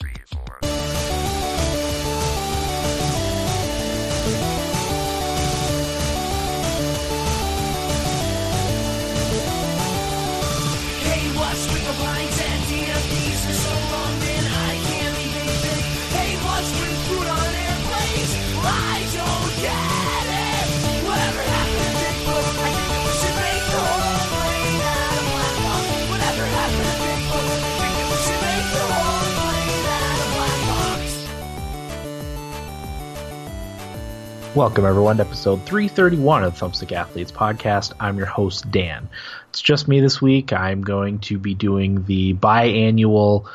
Fever. Welcome, everyone, to episode 331 of the Thumbstick Athletes podcast. I'm your host, Dan. It's just me this week. I'm going to be doing the biannual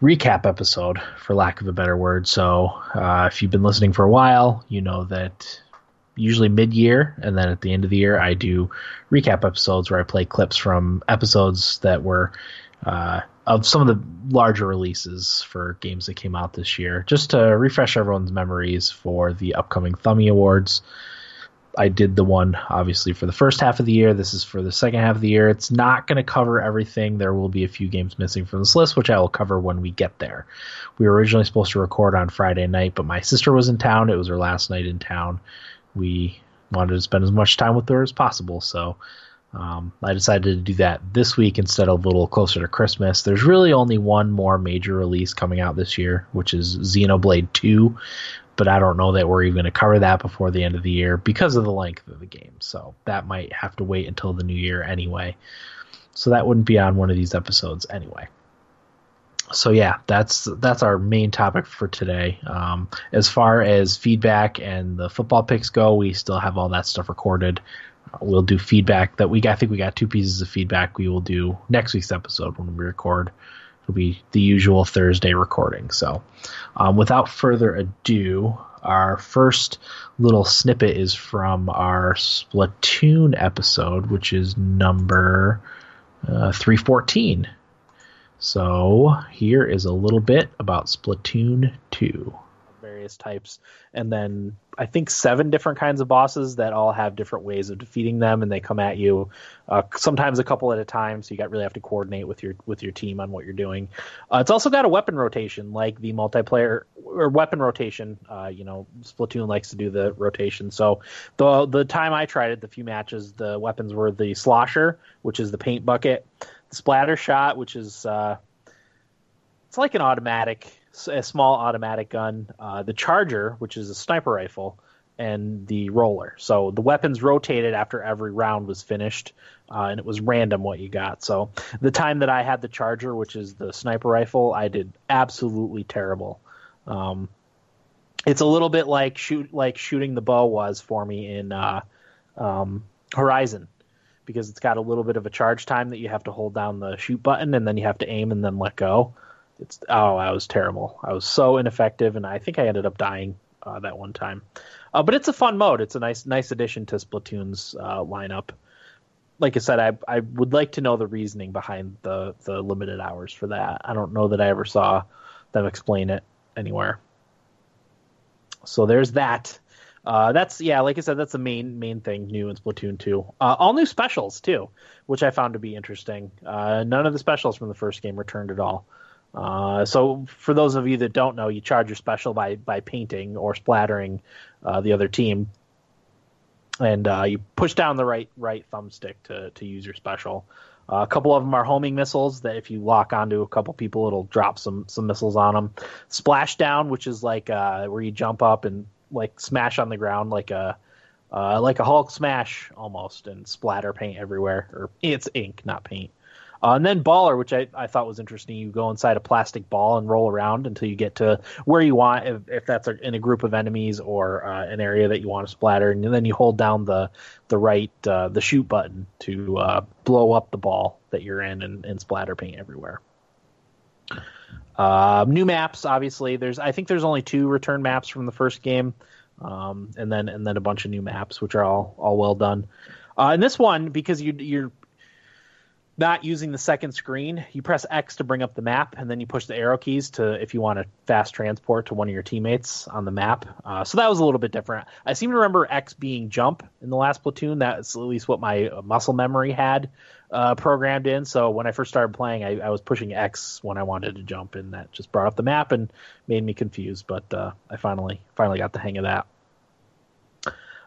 recap episode, for lack of a better word. So, uh, if you've been listening for a while, you know that usually mid year and then at the end of the year, I do recap episodes where I play clips from episodes that were uh, of some of the larger releases for games that came out this year, just to refresh everyone's memories for the upcoming Thummy Awards. I did the one obviously for the first half of the year. This is for the second half of the year. It's not going to cover everything. There will be a few games missing from this list, which I will cover when we get there. We were originally supposed to record on Friday night, but my sister was in town. It was her last night in town. We wanted to spend as much time with her as possible, so um, I decided to do that this week instead of a little closer to Christmas. There's really only one more major release coming out this year, which is Xenoblade 2, but I don't know that we're even going to cover that before the end of the year because of the length of the game. So that might have to wait until the new year anyway. So that wouldn't be on one of these episodes anyway. So yeah, that's that's our main topic for today. Um, as far as feedback and the football picks go, we still have all that stuff recorded we'll do feedback that we I think we got two pieces of feedback we will do next week's episode when we record. It'll be the usual Thursday recording. So, um, without further ado, our first little snippet is from our Splatoon episode, which is number uh, 314. So, here is a little bit about Splatoon 2 various types, and then I think seven different kinds of bosses that all have different ways of defeating them, and they come at you uh, sometimes a couple at a time. So you got really have to coordinate with your with your team on what you're doing. Uh, it's also got a weapon rotation, like the multiplayer or weapon rotation. Uh, you know, Splatoon likes to do the rotation. So the the time I tried it, the few matches, the weapons were the slosher, which is the paint bucket, the splatter shot, which is uh, it's like an automatic a small automatic gun, uh, the Charger, which is a sniper rifle, and the roller. So the weapons rotated after every round was finished, uh, and it was random what you got. So the time that I had the Charger, which is the sniper rifle, I did absolutely terrible. Um, it's a little bit like shoot like shooting the bow was for me in uh, um, Horizon because it's got a little bit of a charge time that you have to hold down the shoot button and then you have to aim and then let go it's oh, I was terrible. I was so ineffective, and I think I ended up dying uh, that one time. Uh, but it's a fun mode. It's a nice nice addition to Splatoon's uh, lineup. Like I said, I I would like to know the reasoning behind the the limited hours for that. I don't know that I ever saw them explain it anywhere. So there's that. Uh, that's yeah, like I said, that's the main main thing new in Splatoon 2. Uh, all new specials too, which I found to be interesting. Uh, none of the specials from the first game returned at all. Uh, so for those of you that don't know, you charge your special by by painting or splattering uh, the other team, and uh, you push down the right right thumbstick to to use your special. Uh, a couple of them are homing missiles that if you lock onto a couple people, it'll drop some some missiles on them. Splashdown, which is like uh, where you jump up and like smash on the ground like a like a Hulk smash almost, and splatter paint everywhere. Or it's ink, not paint. Uh, and then baller, which I, I thought was interesting. You go inside a plastic ball and roll around until you get to where you want, if, if that's in a group of enemies or uh, an area that you want to splatter. And then you hold down the the right uh, the shoot button to uh, blow up the ball that you're in and, and splatter paint everywhere. Uh, new maps, obviously. There's I think there's only two return maps from the first game, um, and then and then a bunch of new maps, which are all all well done. Uh, and this one, because you, you're not using the second screen, you press X to bring up the map, and then you push the arrow keys to if you want to fast transport to one of your teammates on the map. Uh, so that was a little bit different. I seem to remember X being jump in the last Splatoon. That's at least what my muscle memory had. uh, programmed in. So when I first started playing, I, I, was pushing X when I wanted to jump, and that just brought up the map and made me confused. But uh, I finally finally got the hang of that.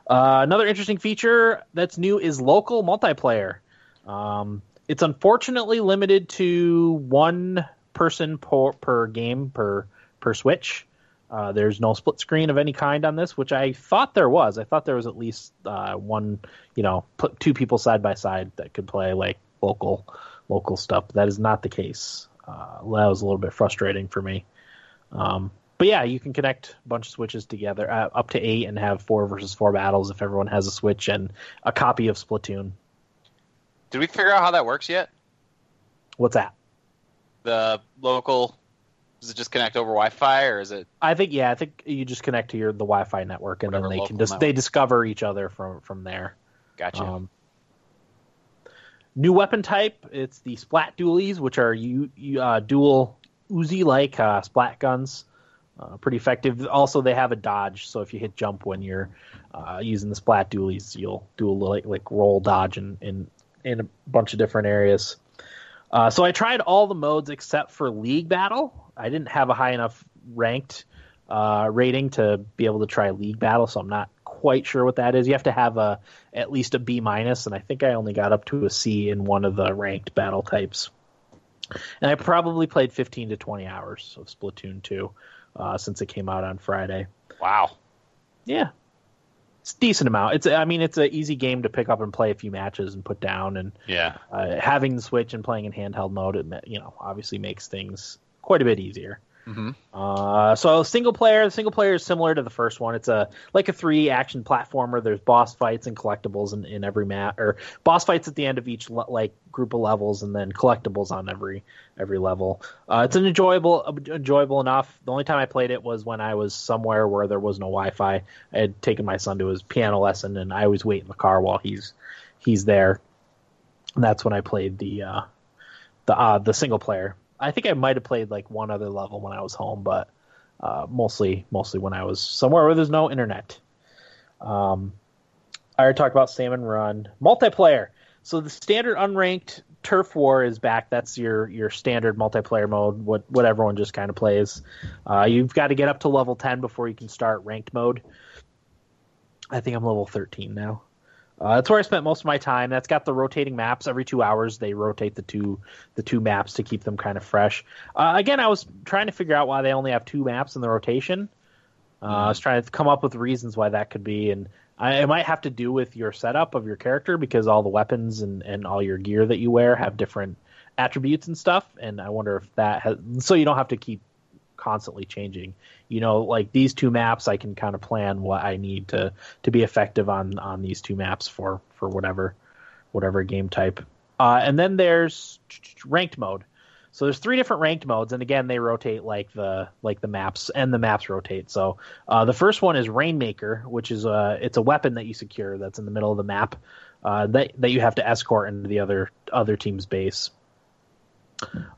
Uh, another interesting feature that's new is local multiplayer. Um, it's unfortunately limited to one person per, per game per per Switch. Uh, there's no split screen of any kind on this, which I thought there was. I thought there was at least uh, one, you know, put two people side by side that could play like local local stuff. That is not the case. Uh, that was a little bit frustrating for me. Um, but yeah, you can connect a bunch of switches together, uh, up to eight, and have four versus four battles if everyone has a switch and a copy of Splatoon. Did we figure out how that works yet? What's that? The local does it just connect over Wi-Fi, or is it? I think yeah. I think you just connect to your the Wi-Fi network, and then they can just they discover each other from from there. Gotcha. Um, new weapon type. It's the splat dualies, which are you, you uh, dual Uzi like uh, splat guns. Uh, pretty effective. Also, they have a dodge, so if you hit jump when you're uh, using the splat dualies, you'll do a little like, like roll dodge and, in in a bunch of different areas. Uh, so I tried all the modes except for League Battle. I didn't have a high enough ranked uh, rating to be able to try league battle, so I'm not quite sure what that is. You have to have a at least a B minus, and I think I only got up to a C in one of the ranked battle types. And I probably played 15 to 20 hours of Splatoon 2 uh, since it came out on Friday. Wow. Yeah, it's decent amount. It's I mean it's an easy game to pick up and play a few matches and put down. And yeah, uh, having the Switch and playing in handheld mode, it you know obviously makes things quite a bit easier. Mm-hmm. Uh, so single player, the single player is similar to the first one. It's a like a three action platformer. There's boss fights and collectibles in, in every map, or boss fights at the end of each le- like group of levels, and then collectibles on every every level. Uh, it's an enjoyable enjoyable enough. The only time I played it was when I was somewhere where there was no Wi-Fi. I had taken my son to his piano lesson, and I always wait in the car while he's he's there. And that's when I played the uh, the uh, the single player. I think I might have played like one other level when I was home, but uh, mostly mostly when I was somewhere where there's no internet. Um, I already talked about Salmon Run multiplayer. So the standard unranked turf war is back. That's your your standard multiplayer mode. What what everyone just kind of plays. Uh, you've got to get up to level ten before you can start ranked mode. I think I'm level thirteen now. Uh, that's where I spent most of my time. That's got the rotating maps every two hours. They rotate the two the two maps to keep them kind of fresh. Uh, again, I was trying to figure out why they only have two maps in the rotation. Uh, mm-hmm. I was trying to come up with reasons why that could be, and I, it might have to do with your setup of your character because all the weapons and, and all your gear that you wear have different attributes and stuff. And I wonder if that has so you don't have to keep constantly changing. You know, like these two maps, I can kind of plan what I need to to be effective on on these two maps for for whatever whatever game type. Uh, and then there's ranked mode. So there's three different ranked modes, and again they rotate like the like the maps and the maps rotate. So uh, the first one is Rainmaker, which is a it's a weapon that you secure that's in the middle of the map uh, that that you have to escort into the other other team's base.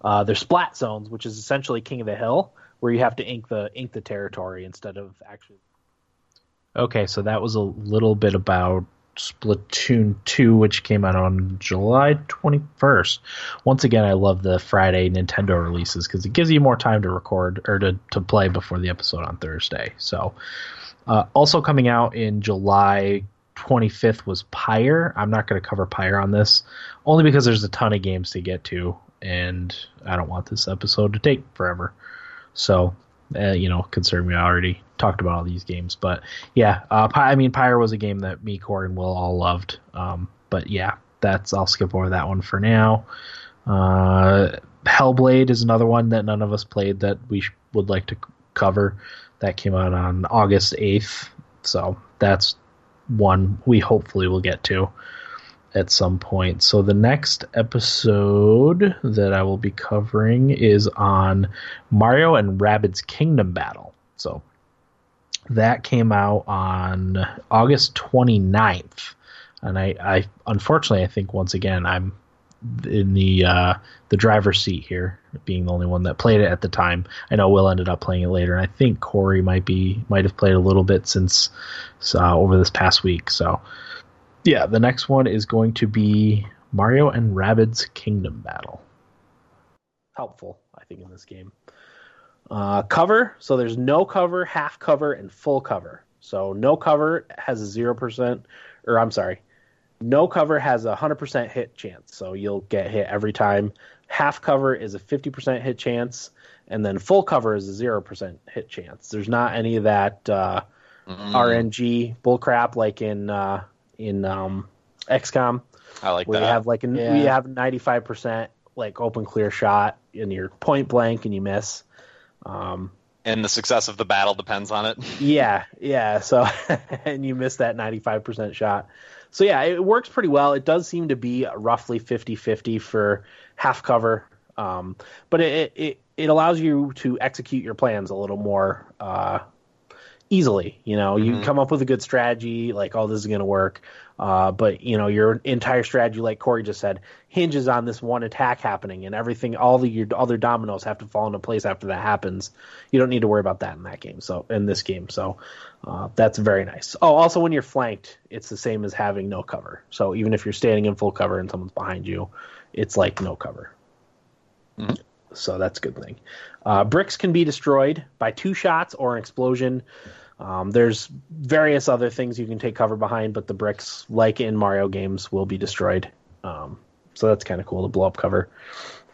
Uh, there's splat zones, which is essentially King of the Hill, where you have to ink the ink the territory instead of actually. Okay, so that was a little bit about Splatoon 2, which came out on July 21st. Once again, I love the Friday Nintendo releases because it gives you more time to record or to, to play before the episode on Thursday. So, uh, also coming out in July 25th was Pyre. I'm not going to cover Pyre on this, only because there's a ton of games to get to, and I don't want this episode to take forever. So, uh, you know, considering we already talked about all these games, but yeah, uh, I mean, Pyre was a game that me, Corey, and Will all loved. Um, but yeah, that's I'll skip over that one for now. Uh, Hellblade is another one that none of us played that we sh- would like to cover. That came out on August eighth, so that's one we hopefully will get to at some point. So the next episode that I will be covering is on Mario and Rabbids Kingdom Battle. So that came out on August 29th. And I, I unfortunately I think once again I'm in the uh, the driver's seat here, being the only one that played it at the time. I know Will ended up playing it later, and I think Corey might be might have played a little bit since uh, over this past week. So yeah, the next one is going to be Mario and Rabbids Kingdom Battle. Helpful, I think, in this game. Uh, cover, so there's no cover, half cover, and full cover. So no cover has a 0%, or I'm sorry, no cover has a 100% hit chance. So you'll get hit every time. Half cover is a 50% hit chance, and then full cover is a 0% hit chance. There's not any of that uh, mm. RNG bullcrap like in uh, in um, XCOM. I like where that. You have like a, yeah. you have 95% like open clear shot and you're point blank and you miss. Um, and the success of the battle depends on it. yeah, yeah. So and you miss that 95% shot. So yeah, it works pretty well. It does seem to be roughly 50-50 for half cover. Um, but it, it it allows you to execute your plans a little more uh, easily. You know, mm-hmm. you come up with a good strategy, like, oh, this is going to work. Uh, but you know, your entire strategy, like Corey just said, hinges on this one attack happening, and everything, all the your other dominoes have to fall into place after that happens. You don't need to worry about that in that game. So in this game, so uh, that's very nice. Oh, also when you're flanked, it's the same as having no cover. So even if you're standing in full cover and someone's behind you, it's like no cover. Mm-hmm. So that's a good thing. Uh, bricks can be destroyed by two shots or an explosion. Um, there's various other things you can take cover behind, but the bricks, like in Mario games, will be destroyed. Um, so that's kind of cool to blow up cover.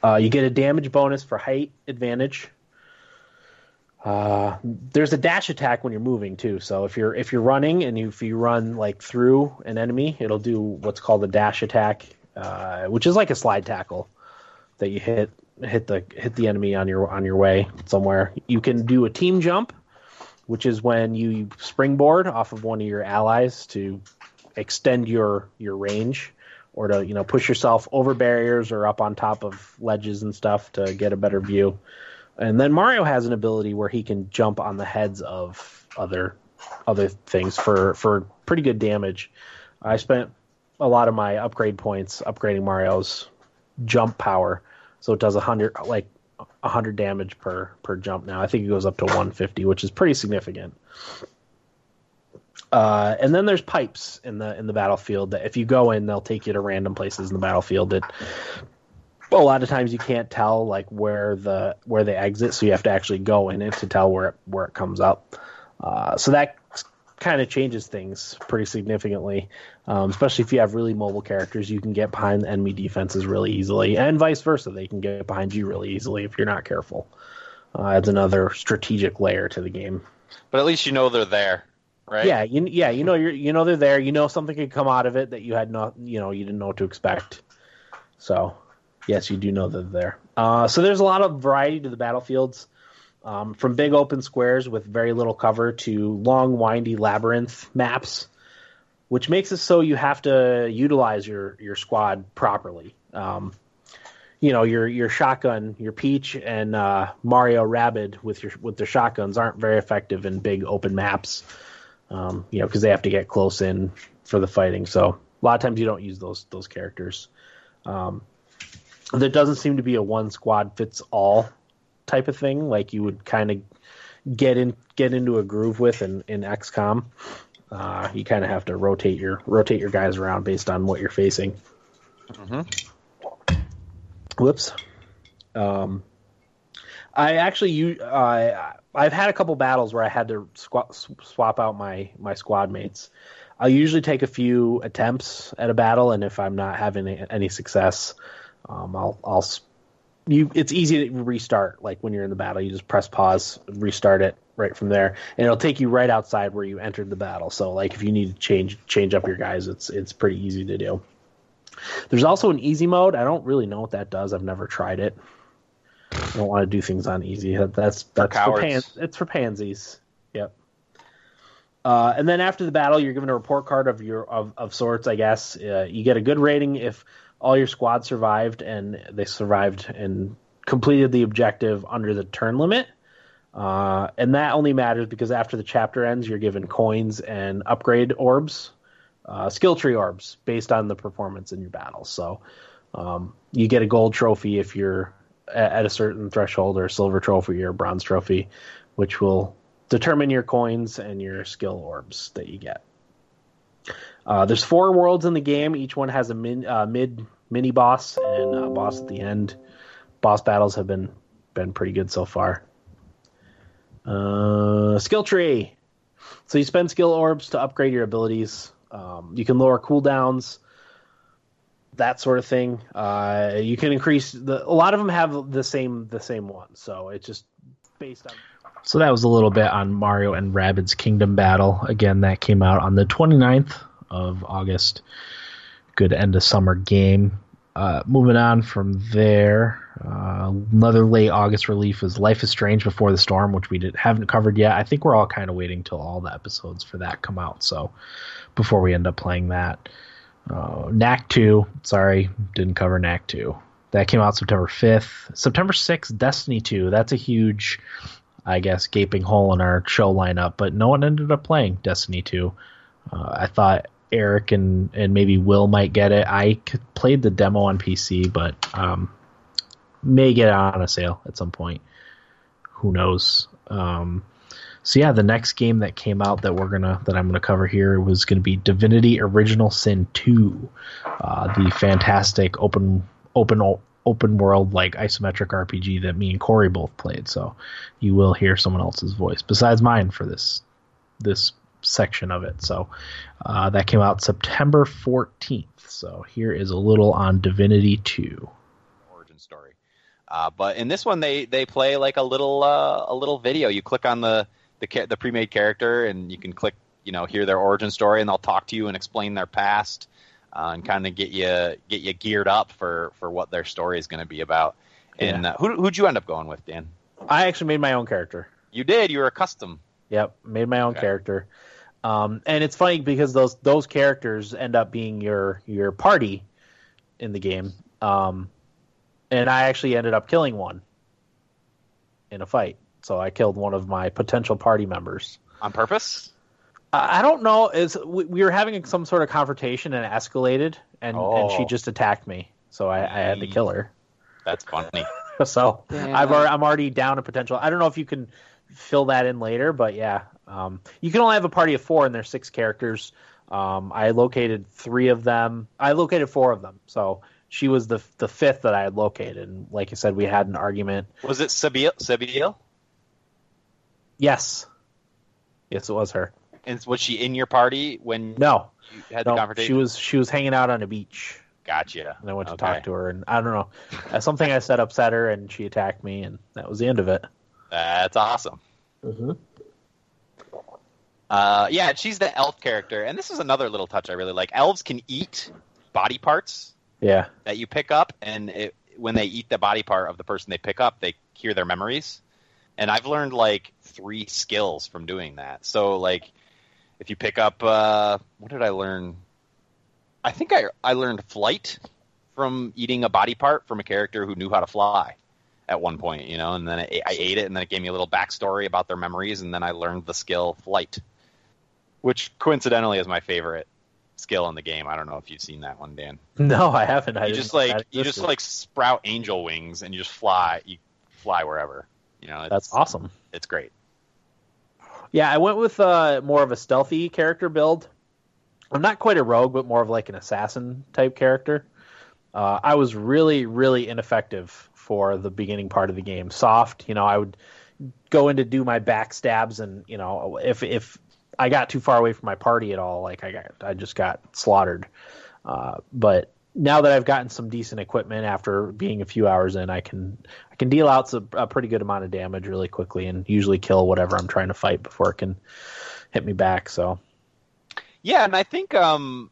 Uh, you get a damage bonus for height advantage. Uh, there's a dash attack when you're moving too. So if you're if you're running and if you run like through an enemy, it'll do what's called a dash attack, uh, which is like a slide tackle that you hit hit the hit the enemy on your on your way somewhere. You can do a team jump, which is when you springboard off of one of your allies to extend your your range or to you know push yourself over barriers or up on top of ledges and stuff to get a better view. And then Mario has an ability where he can jump on the heads of other other things for for pretty good damage. I spent a lot of my upgrade points upgrading Mario's jump power, so it does a hundred like 100 damage per per jump now. I think it goes up to 150, which is pretty significant. Uh, and then there's pipes in the in the battlefield that if you go in, they'll take you to random places in the battlefield that a lot of times you can't tell like where the where they exit, so you have to actually go in it to tell where it, where it comes up. Uh, so that kind of changes things pretty significantly. Um, especially if you have really mobile characters, you can get behind the enemy defenses really easily, and vice versa. They can get behind you really easily if you're not careful. Uh, adds another strategic layer to the game. But at least you know they're there, right? Yeah, you, yeah, you know you're you know they're there. You know something could come out of it that you had not you know you didn't know what to expect. So yes, you do know they're there. Uh, so there's a lot of variety to the battlefields. Um, from big open squares with very little cover to long, windy labyrinth maps, which makes it so you have to utilize your your squad properly. Um, you know, your your shotgun, your Peach and uh, Mario Rabbid with your with their shotguns aren't very effective in big open maps. Um, you know, because they have to get close in for the fighting. So a lot of times you don't use those those characters. Um, there doesn't seem to be a one squad fits all type of thing, like you would kind of get in get into a groove with in, in XCOM. Uh, you kind of have to rotate your rotate your guys around based on what you're facing. Mm-hmm. Whoops. Um, I actually you uh, I've had a couple battles where I had to squ- swap out my my squad mates. I'll usually take a few attempts at a battle, and if I'm not having any success, um, I'll I'll you it's easy to restart like when you're in the battle you just press pause restart it right from there and it'll take you right outside where you entered the battle. So like if you need to change change up your guys it's it's pretty easy to do. There's also an easy mode. I don't really know what that does. I've never tried it. I don't want to do things on easy. That's that's for, for pan, it's for pansies. Yep. Uh, and then after the battle you're given a report card of your of, of sorts i guess. Uh, you get a good rating if all your squad survived and they survived and completed the objective under the turn limit. Uh, and that only matters because after the chapter ends, you're given coins and upgrade orbs, uh, skill tree orbs, based on the performance in your battle. So um, you get a gold trophy if you're at a certain threshold, or a silver trophy or a bronze trophy, which will determine your coins and your skill orbs that you get. Uh, there's four worlds in the game. Each one has a min, uh, mid mini boss and uh, boss at the end. Boss battles have been been pretty good so far. Uh, skill tree. So you spend skill orbs to upgrade your abilities. Um, you can lower cooldowns, that sort of thing. Uh, you can increase the. A lot of them have the same the same one, so it's just based on. So that was a little bit on Mario and Rabbids Kingdom Battle. Again, that came out on the 29th of August. Good end of summer game. Uh, moving on from there, uh, another late August relief is Life is Strange Before the Storm, which we did, haven't covered yet. I think we're all kind of waiting till all the episodes for that come out, so before we end up playing that. Uh, Knack 2, sorry, didn't cover Knack 2. That came out September 5th. September 6th, Destiny 2. That's a huge, I guess, gaping hole in our show lineup, but no one ended up playing Destiny 2. Uh, I thought Eric and, and maybe Will might get it. I played the demo on PC, but um, may get it on a sale at some point. Who knows? Um, so yeah, the next game that came out that we're gonna that I'm gonna cover here was gonna be Divinity Original Sin 2, uh, the fantastic open open open world like isometric RPG that me and Corey both played. So you will hear someone else's voice besides mine for this this section of it. So uh, that came out September 14th. So here is a little on Divinity 2. Origin story. Uh, but in this one, they, they play like a little uh, a little video. You click on the the, the pre-made character, and you can click you know hear their origin story, and they'll talk to you and explain their past, uh, and kind of get you get you geared up for for what their story is going to be about. And yeah. Uh, who who'd you end up going with, Dan? I actually made my own character. You did. You were a custom. Yep, made my own okay. character. Um, and it's funny because those those characters end up being your your party in the game. Um, and I actually ended up killing one in a fight. So I killed one of my potential party members on purpose. I don't know. Is we, we, were having some sort of confrontation and it escalated, and, oh. and she oh. just attacked me. So I, I had to kill her. That's funny. so I've already, I'm already down a potential. I don't know if you can fill that in later, but yeah, um, you can only have a party of four, and there's six characters. Um, I located three of them. I located four of them. So she was the the fifth that I had located. And like I said, we had an argument. Was it Sebille? Sebille? Yes. Yes, it was her. And was she in your party when no you had no, the confrontation? She was she was hanging out on a beach. Gotcha. And I went to okay. talk to her, and I don't know, uh, something I said upset her, and she attacked me, and that was the end of it. That's awesome. Mm-hmm. Uh, yeah, she's the elf character, and this is another little touch I really like. Elves can eat body parts. Yeah. That you pick up, and it, when they eat the body part of the person they pick up, they hear their memories. And I've learned like three skills from doing that. So like, if you pick up, uh, what did I learn? I think I I learned flight from eating a body part from a character who knew how to fly at one point, you know, and then I, I ate it, and then it gave me a little backstory about their memories, and then I learned the skill flight which coincidentally is my favorite skill in the game. I don't know if you've seen that one, Dan. No, I haven't. I you just like you just like sprout angel wings and you just fly. You fly wherever. You know, that's awesome. It's great. Yeah, I went with uh, more of a stealthy character build. I'm not quite a rogue, but more of like an assassin type character. Uh, I was really, really ineffective for the beginning part of the game. Soft, you know, I would go in to do my backstabs, and you know, if if I got too far away from my party at all. Like I got, I just got slaughtered. Uh, but now that I've gotten some decent equipment after being a few hours in, I can I can deal out a, a pretty good amount of damage really quickly and usually kill whatever I'm trying to fight before it can hit me back. So yeah, and I think um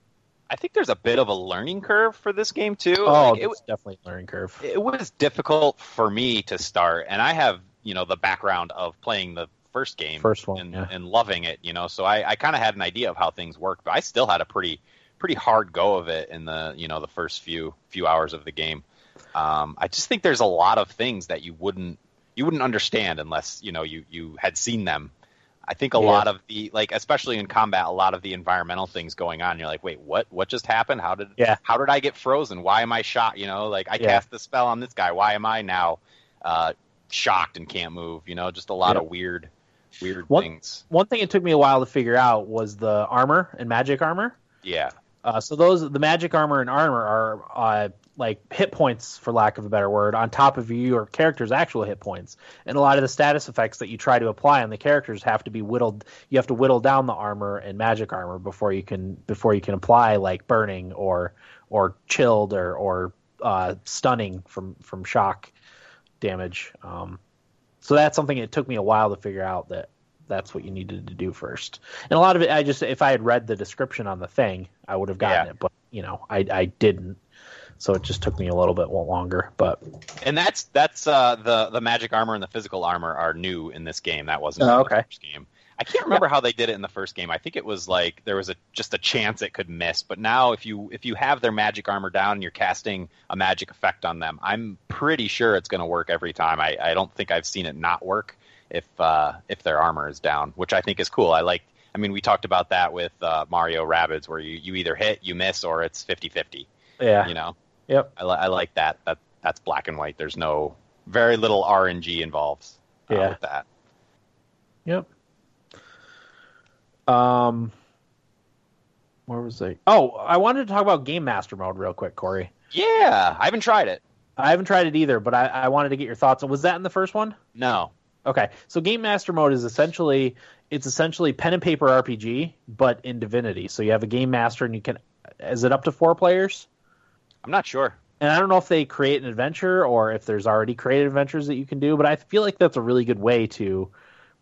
I think there's a bit of a learning curve for this game too. Oh, like, it was definitely a learning curve. It was difficult for me to start, and I have you know the background of playing the first game, first one, and, yeah. and loving it. You know, so I, I kind of had an idea of how things worked, but I still had a pretty pretty hard go of it in the you know the first few few hours of the game. Um, I just think there's a lot of things that you wouldn't you wouldn't understand unless you know you you had seen them. I think a yeah. lot of the like especially in combat, a lot of the environmental things going on. You're like, wait, what? What just happened? How did yeah. how did I get frozen? Why am I shot? You know, like I yeah. cast the spell on this guy. Why am I now uh, shocked and can't move? You know, just a lot yeah. of weird weird one, things. One thing it took me a while to figure out was the armor and magic armor. Yeah. Uh, so those the magic armor and armor are uh, like hit points for lack of a better word on top of your character's actual hit points and a lot of the status effects that you try to apply on the characters have to be whittled you have to whittle down the armor and magic armor before you can before you can apply like burning or or chilled or or uh, stunning from from shock damage um, so that's something it took me a while to figure out that that's what you needed to do first and a lot of it i just if i had read the description on the thing i would have gotten Yeah. it but you know i i didn't so it just took me a little bit longer. But And that's that's uh, the the magic armor and the physical armor are new in this game. That wasn't Oh, in okay. the first game. I can't remember how they did it in the first game. I think it was like there was a just a chance it could miss. But now if you if you have their magic armor down and you're casting a magic effect on them, I'm pretty sure it's going to work every time. I, I don't think I've seen it not work if uh, if their armor is down, which I think is cool. I like. I mean, we talked about that with uh, Mario Rabbids, where you, you either hit, you miss, or it's 50-50, yeah, You know, yep, I, li- I like that. That that's black and white. There's no very little RNG involved uh, Yeah. with that. yep. Um, where was I? Oh, I wanted to talk about Game Master mode real quick, Corey. Yeah, I haven't tried it. I haven't tried it either, but I, I wanted to get your thoughts. Was that in the first one? No. Okay, so Game Master mode is essentially it's essentially pen and paper RPG, but in Divinity. So you have a game master, and you can. Is it up to four players? I'm not sure. And I don't know if they create an adventure or if there's already created adventures that you can do, but I feel like that's a really good way to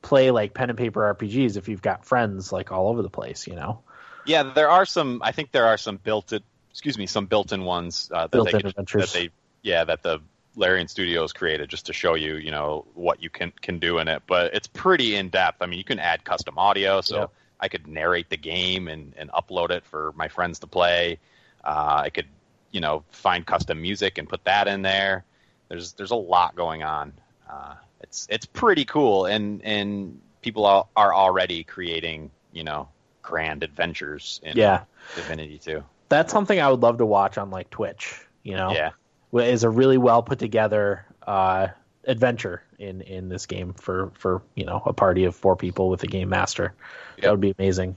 play like pen and paper RPGs if you've got friends like all over the place, you know. Yeah, there are some. I think there are some built-in. Excuse me, some built-in ones uh, that Built-in they could, that they yeah that the Larian Studios created just to show you you know what you can can do in it. But it's pretty in depth. I mean, you can add custom audio, so Yeah. I could narrate the game and and upload it for my friends to play. Uh, I could you know find custom music and put that in there. There's there's a lot going on. Uh, it's it's pretty cool, and and people are, are already creating you know grand adventures in Yeah. Divinity 2. That's something I would love to watch on like Twitch, you know. Yeah. Is a really well put together uh adventure in in this game for for, you know, a party of four people with a game master. That would be amazing.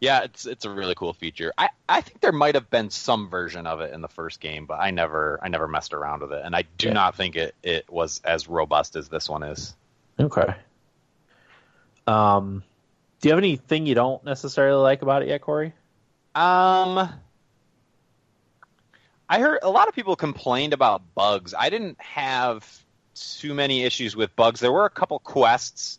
Yeah, it's it's a really cool feature. I, I think there might have been some version of it in the first game, but I never I never messed around with it, and I do Yeah. not think it, it was as robust as this one is. Okay. Um do you have anything you don't necessarily like about it yet, Corey? Um, I heard a lot of people complained about bugs. I didn't have too many issues with bugs. There were a couple quests.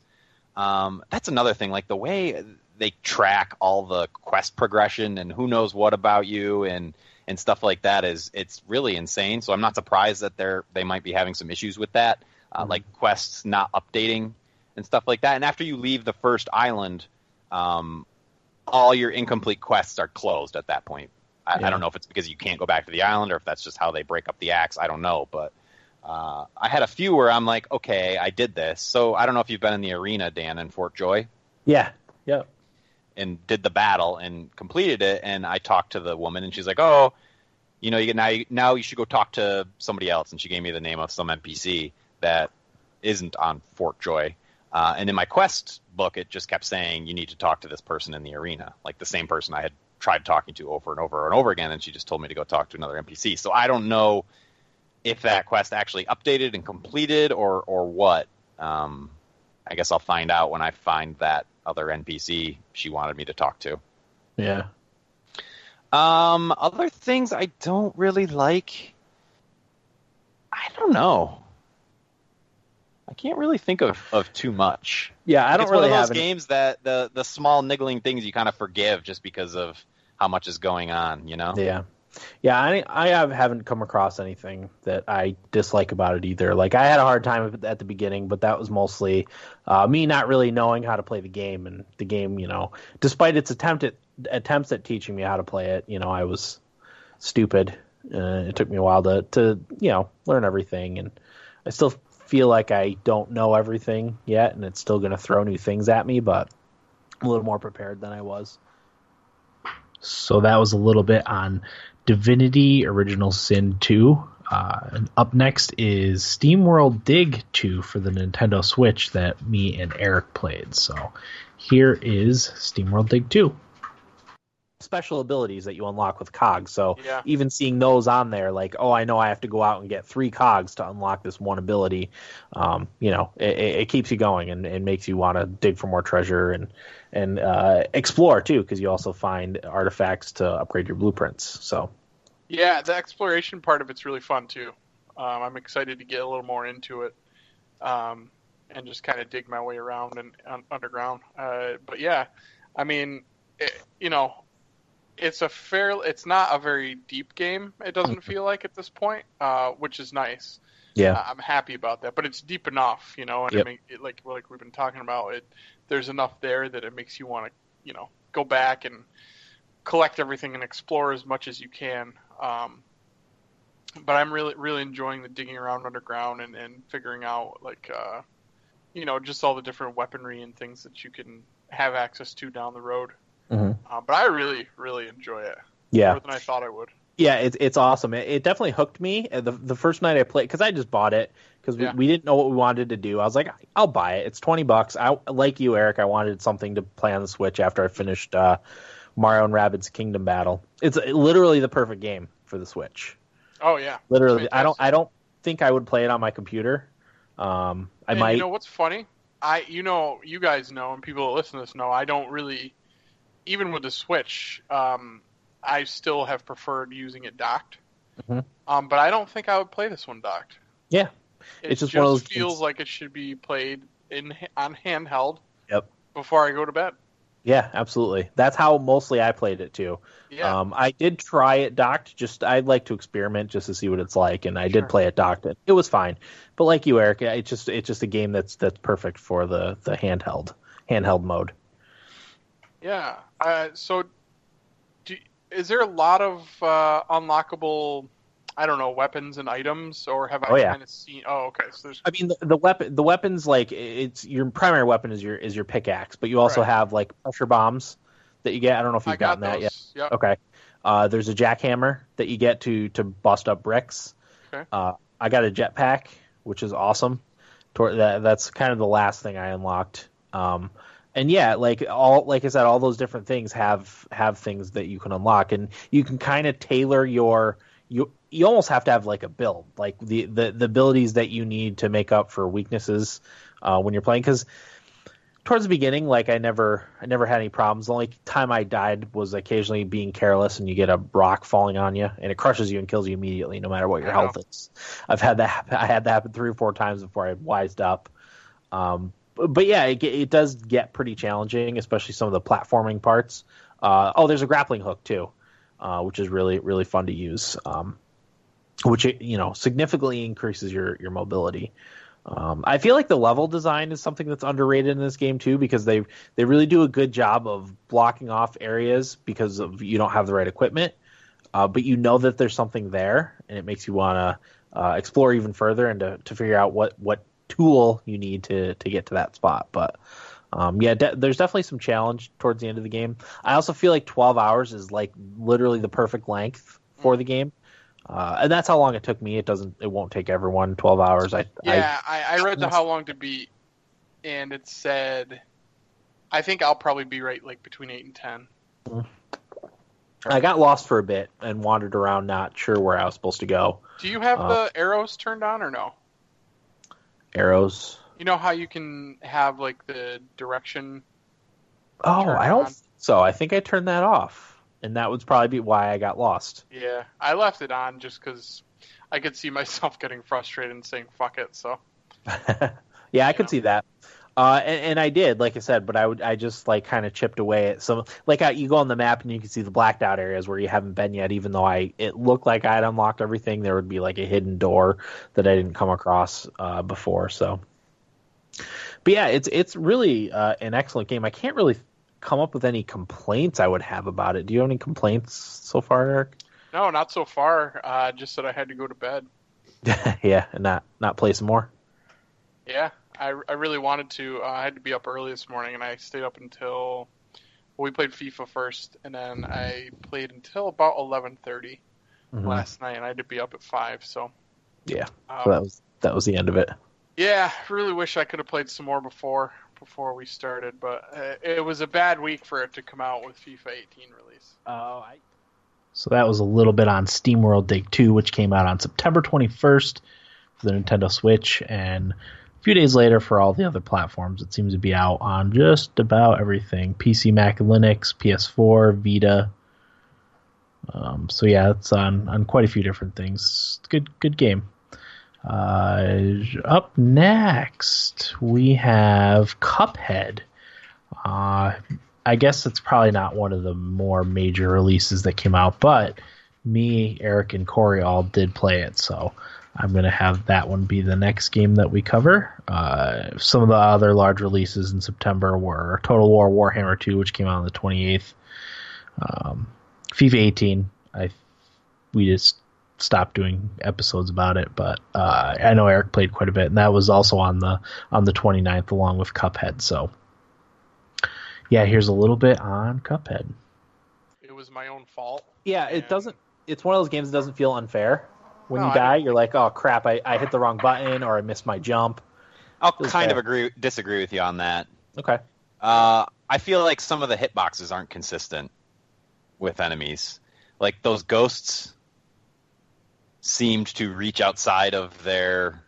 Um, that's another thing. Like the way they track all the quest progression and who knows what about you and and stuff like that is it's really insane. So I'm not surprised that they're they might be having some issues with that, uh, Mhm. like quests not updating and stuff like that. And after you leave the first island, um, all your incomplete quests are closed at that point. I, Yeah. I don't know if it's because you can't go back to the island or if that's just how they break up the acts. I don't know, but uh, I had a few where I'm like, okay, I did this. So I don't know if you've been in the arena, Dan, in Fort Joy, Yeah. Yeah. And did the battle and completed it. And I talked to the woman, and she's like, oh, you know, you now you, now you should go talk to somebody else. And she gave me the name of some NPC that isn't on Fort Joy. Uh, and in my quest book, it just kept saying you need to talk to this person in the arena, like the same person I had tried talking to over and over and over again, and she just told me to go talk to another NPC. So I don't know if that quest actually updated and completed or or what. Um, I guess I'll find out when I find that other NPC she wanted me to talk to. Yeah. Um, other things I don't really like. I don't know. I can't really think of, of too much. Yeah, I don't it's really one of have those games that the the small niggling things you kind of forgive just because of how much is going on. You know. Yeah. Yeah, I I have, haven't come across anything that I dislike about it either. Like I had a hard time at the beginning, but that was mostly uh, me not really knowing how to play the game, and the game, you know, despite its attempt at attempts at teaching me how to play it, you know, I was stupid. Uh, it took me a while to to you know learn everything, and I still feel like I don't know everything yet, and it's still going to throw new things at me, but I'm a little more prepared than I was. So that was a little bit on Divinity Original Sin 2. Uh, and up next is SteamWorld Dig 2 for the Nintendo Switch that me and Eric played. So here is SteamWorld Dig 2. special abilities that you unlock with cogs. So Yeah. even seeing those on there, like, oh, I know I have to go out and get three cogs to unlock this one ability. Um, you know, it, it it keeps you going and, and makes you want to dig for more treasure and and uh, explore too, because you also find artifacts to upgrade your blueprints. So Yeah, the exploration part of it's really fun too. Um, I'm excited to get a little more into it, um, and just kind of dig my way around and un- underground. Uh, but yeah, I mean, it, you know, it's a fair. It's not a very deep game. It doesn't feel like at this point, uh, which is nice. yeah, Uh, I'm happy about that, but it's deep enough, you know. And Yep. I mean, it, like like we've been talking about, it there's enough there that it makes you want to, you know, go back and collect everything and explore as much as you can. Um, but I'm really really enjoying the digging around underground and, and figuring out like, uh, you know, just all the different weaponry and things that you can have access to down the road. Mhm. Uh, but I really really enjoy it yeah. more than I thought I would. Yeah, it's it's awesome. It, it definitely hooked me. Uh, The the first night I played because I just bought it because we, Yeah. we didn't know what we wanted to do. I was like, I'll buy it. It's twenty bucks. I like you, Eric. I wanted something to play on the Switch after I finished uh, Mario and Rabbids Kingdom Battle. It's literally the perfect game for the Switch. Oh yeah, Literally, I don't. I don't think I would play it on my computer. Um, I And might. You know what's funny? I, you know, you guys know, and people that listen to this know. I don't really, even with the Switch, um, I still have preferred using it docked. Mhm. Um, but I don't think I would play this one docked. Yeah. it It's just one of those feels games- like it should be played in on handheld. Yep. Before I go to bed. Yeah, absolutely. That's how mostly I played it too. Yeah. Um, I did try it docked. Just I'd like to experiment just to see what it's like, and I Sure. did play it docked. It, it was fine, but like you, Eric, it's just it's just a game that's that's perfect for the the handheld handheld mode. Yeah. Uh, so, do, is there a lot of uh, unlockable? I don't know weapons and items, or have I Oh, yeah. kind of seen? Oh, okay. So there's I mean, the, the weapon the weapons like it's your primary weapon is your is your pickaxe, but you also Right. have like pressure bombs that you get. I don't know if you've I got gotten that yet. Yep. Okay. Uh, there's a jackhammer that you get to to bust up bricks. Okay. Uh, I got a jetpack, which is awesome. That that's kind of the last thing I unlocked. Um, and yeah, like all like I said, all those different things have have things that you can unlock, and you can kind of tailor your you you almost have to have like a build, like the the, the abilities that you need to make up for weaknesses uh, when you're playing because towards the beginning, like I never, I never had any problems. The only time I died was occasionally being careless, and you get a rock falling on you, and it crushes you and kills you immediately, no matter what your health is. I've had that. happen- I had that happen three or four times before I wised up. Um, but, but yeah, it, it does get pretty challenging, especially some of the platforming parts. Uh, oh, there's a grappling hook too, uh, which is really, really fun to use. Um, which you know significantly increases your your mobility. Um, I feel like the level design is something that's underrated in this game too because they they really do a good job of blocking off areas because of you don't have the right equipment, uh, but you know that there's something there, and it makes you want to uh, explore even further and to, to figure out what what tool you need to to get to that spot. But um, yeah, de- there's definitely some challenge towards the end of the game. I also feel like 12 hours is like literally the perfect length for the game. Uh, and that's how long it took me. It doesn't. It won't take everyone 12 hours. I, I Yeah, I, I read the how long to beat, and it said, I think I'll probably be right like between eight and ten. I got lost for a bit and wandered around, not sure where I was supposed to go. Do you have Uh, the arrows turned on or no? Arrows. You know how you can have like the direction. Oh, I don't. on. So I think I turned that off, and that would probably be why I got lost. Yeah, I left it on just because I could see myself getting frustrated and saying "fuck it." So yeah, I could see that. Uh, and, and I did, like I said, but I would, I just like kind of chipped away at some, like uh, you go on the map and you can see the blacked out areas where you haven't been yet. Even though I, it looked like I had unlocked everything, there would be like a hidden door that I didn't come across uh, before. So, but yeah, it's it's really uh, an excellent game. I can't really come up with any complaints I would have about it. Do you have any complaints so far, Eric? no, not so far. Uh, just that I had to go to bed. yeah, and not not play some more. Yeah, I, I really wanted to. Uh, I had to be up early this morning, and I stayed up until well, we played FIFA first, and then I played until about eleven Mhm. last night, and I had to be up at five. So Yeah. um, So that was that was the end of it. Yeah, I really wish I could have played some more before before we started, but uh, it was a bad week for it to come out with FIFA 18 release. Oh, I... So that was a little bit on SteamWorld Dig 2, which came out on September 21st for the Nintendo Switch, and a few days later for all the other platforms. It seems to be out on just about everything: PC, Mac, Linux, PS4, Vita. Um, so yeah, it's on on quite a few different things. Good good game. Uh, up next, we have Cuphead. Uh, I guess it's probably not one of the more major releases that came out, but me, Eric, and Corey all did play it, so I'm going to have that one be the next game that we cover. Uh, some of the other large releases in September were Total War Warhammer 2, which came out on the 28th, um, FIFA 18. I we just stopped doing episodes about it, but uh, I know Eric played quite a bit, and that was also on the on the 29th along with Cuphead. So, yeah, here's a little bit on Cuphead. It was my own fault. Yeah, it And- doesn't. It's one of those games that doesn't feel unfair. When No, you die, you're like, "Oh crap! I, I hit the wrong button, or I missed my jump." I'll Feels kind of agree disagree with you on that. Okay. Uh, I feel like some of the hitboxes aren't consistent with enemies. Like those ghosts seemed to reach outside of their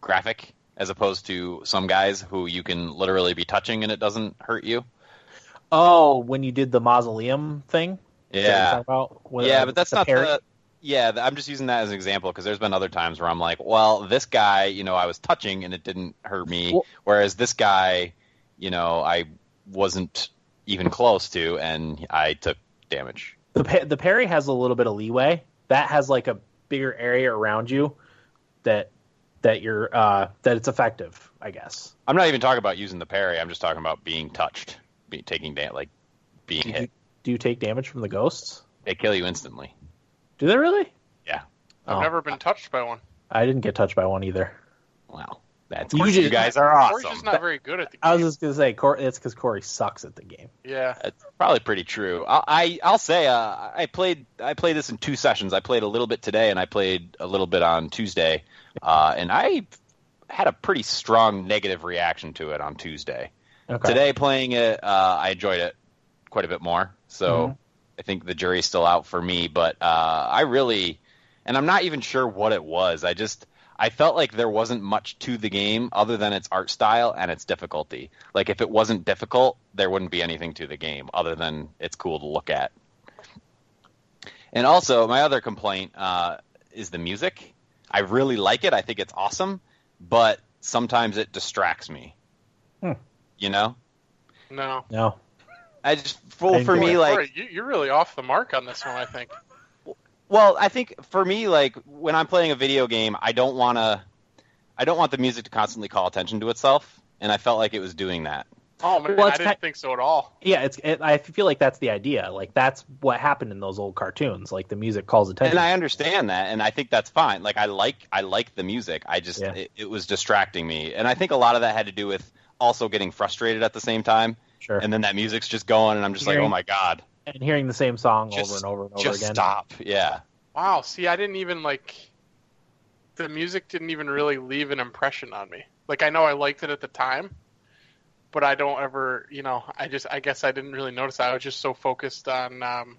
graphic as opposed to some guys who you can literally be touching and it doesn't hurt you. Oh, when you did the mausoleum thing. Is that what you're Yeah. Yeah, uh, but that's the not the. Yeah, I'm just using that as an example because there's been other times where I'm like, well, this guy, you know, I was touching and it didn't hurt me, Well- whereas this guy, you know, I wasn't even close to, and I took damage. the the parry has a little bit of leeway. That has like a bigger area around you that that you're uh, that it's effective. I guess. I'm not even talking about using the parry. I'm just talking about being touched, be, taking da- like being Do you, hit. do you take damage from the ghosts? They kill you instantly. Do they really? Yeah. I've Oh. never been touched by one. I didn't get touched by one either. Wow, that's You you, guys are Corey's awesome. just not very good at the game. I was just gonna say, Cor- it's because Corey sucks at the game. yeah. That's probably pretty true. I, I I'll say uh, I played I played this in two sessions. I played a little bit today, and I played a little bit on Tuesday, uh, and I had a pretty strong negative reaction to it on Tuesday. Okay. Today, playing it, uh, I enjoyed it quite a bit more. So Mhm. I think the jury's still out for me, but uh, I really, and I'm not even sure what it was. I just I felt like there wasn't much to the game other than its art style and its difficulty. Like if it wasn't difficult, there wouldn't be anything to the game other than it's cool to look at. And also, my other complaint uh, is the music. I really like it. I think it's awesome, but sometimes it distracts me. Hmm. You know, No. No. I just for, And for me Corey- like Corey, you, you're really off the mark on this one. I think. Well, I think for me, like when I'm playing a video game, I don't want to, I don't want the music to constantly call attention to itself, and I felt like it was doing that. Oh man, Well, I it's didn't ki- think so at all. Yeah, it's. It, I feel like that's the idea. Like that's what happened in those old cartoons. Like the music calls attention. And I understand that, and I think that's fine. Like I like, I like the music. I just, Yeah. it, it was distracting me, and I think a lot of that had to do with also getting frustrated at the same time, sure. and then that music's just going, and I'm just like, oh my god, and hearing the same song Just- over and over and over just again. stop. Yeah, Wow. See, I didn't even like. The music didn't even really leave an impression on me. Like I know I liked it at the time, but I don't ever, you know, I just, I guess I didn't really notice. I was just so focused on um,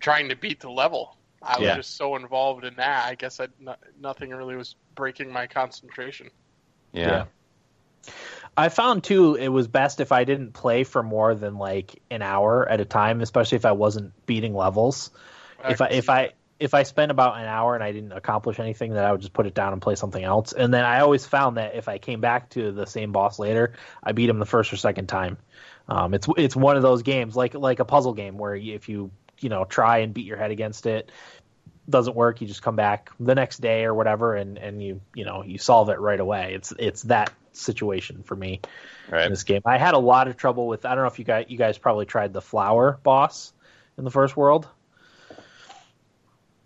trying to beat the level. I Yeah. was just so involved in that. I guess I, no, nothing really was breaking my concentration. yeah, I found too it was best if I didn't play for more than like an hour at a time, especially if I wasn't beating levels. if I if I if I spent about an hour and I didn't accomplish anything, then I would just put it down and play something else. And then I always found that if I came back to the same boss later, I beat him the first or second time. Um, it's it's one of those games like like a puzzle game where if you you know try and beat your head against it doesn't work you just come back the next day or whatever and and you you know you solve it right away it's it's that situation for me in right. this game i had a lot of trouble with i don't know if you guys you guys probably tried the flower boss in the first world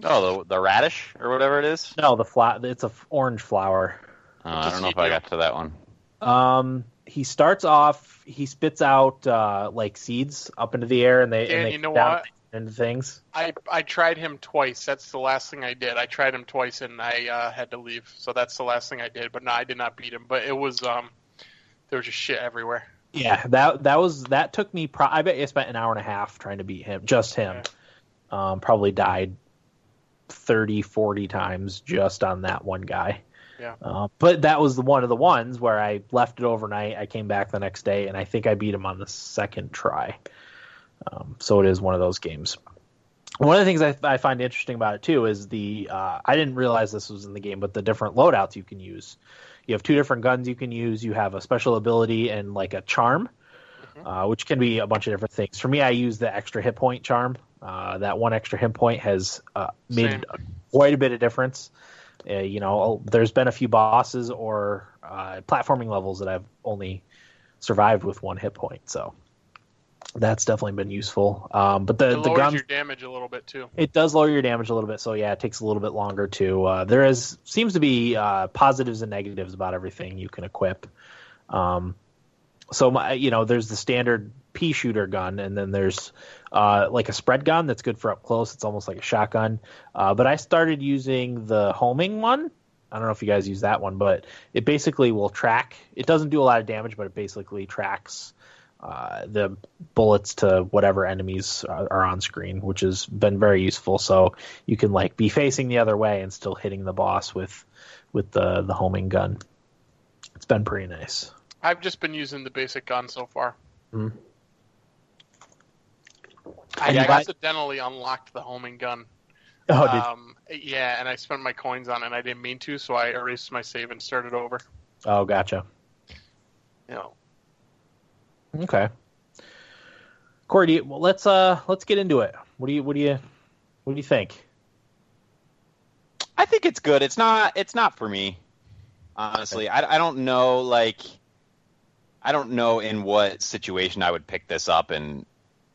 Oh, the, the radish or whatever it is. no the fla- it's a f- orange flower Oh, I don't know he if I got to that one. um he starts off he spits out uh like seeds up into the air and they and they you know down, what? Into things. I I tried him twice. That's the last thing I did. I tried him twice and I uh, had to leave. So that's the last thing I did. But no, I did not beat him. But it was um, there was just shit everywhere. Yeah, that that was that took me. Pro- I bet I spent an hour and a half trying to beat him, just him. Um, probably died 30, 40 times just on that one guy. Yeah. Uh, but that was the one of the ones where I left it overnight. I came back the next day, and I think I beat him on the second try. Um, so it is one of those games. One of the things I, I find interesting about it too is the uh, I didn't realize this was in the game, but the different loadouts you can use. You have two different guns you can use. You have a special ability and like a charm, uh, which can be a bunch of different things. For me, I use the extra hit point charm. Uh, that one extra hit point has uh, made Same. quite a bit of difference. Uh, you know, there's been a few bosses or uh, platforming levels that I've only survived with one hit point, so that's definitely been useful. Um, but the the lowers guns your damage a little bit too. it does lower your damage a little bit, so yeah, it takes a little bit longer to. Uh, there is seems to be uh, positives and negatives about everything you can equip. Um, so my, you know, there's the standard pea shooter gun, and then there's uh, like a spread gun that's good for up close. It's almost like a shotgun. Uh, but I started using the homing one. I don't know if you guys use that one, but it basically will track. It doesn't do a lot of damage, but it basically tracks uh, the bullets to whatever enemies are, are on screen, which has been very useful. So you can like be facing the other way and still hitting the boss with with the the homing gun. It's been pretty nice. I've just been using the basic gun so far. Mhm. I buy- accidentally unlocked the homing gun. Oh, um, yeah, and I spent my coins on it, and I didn't mean to, so I erased my save and started over. oh, gotcha. You know, Okay. Corey, do you, well, let's uh let's get into it. What do you what do you what do you think? I think it's good. It's not. It's not for me. Honestly, I, I don't know. Like, I don't know in what situation I would pick this up and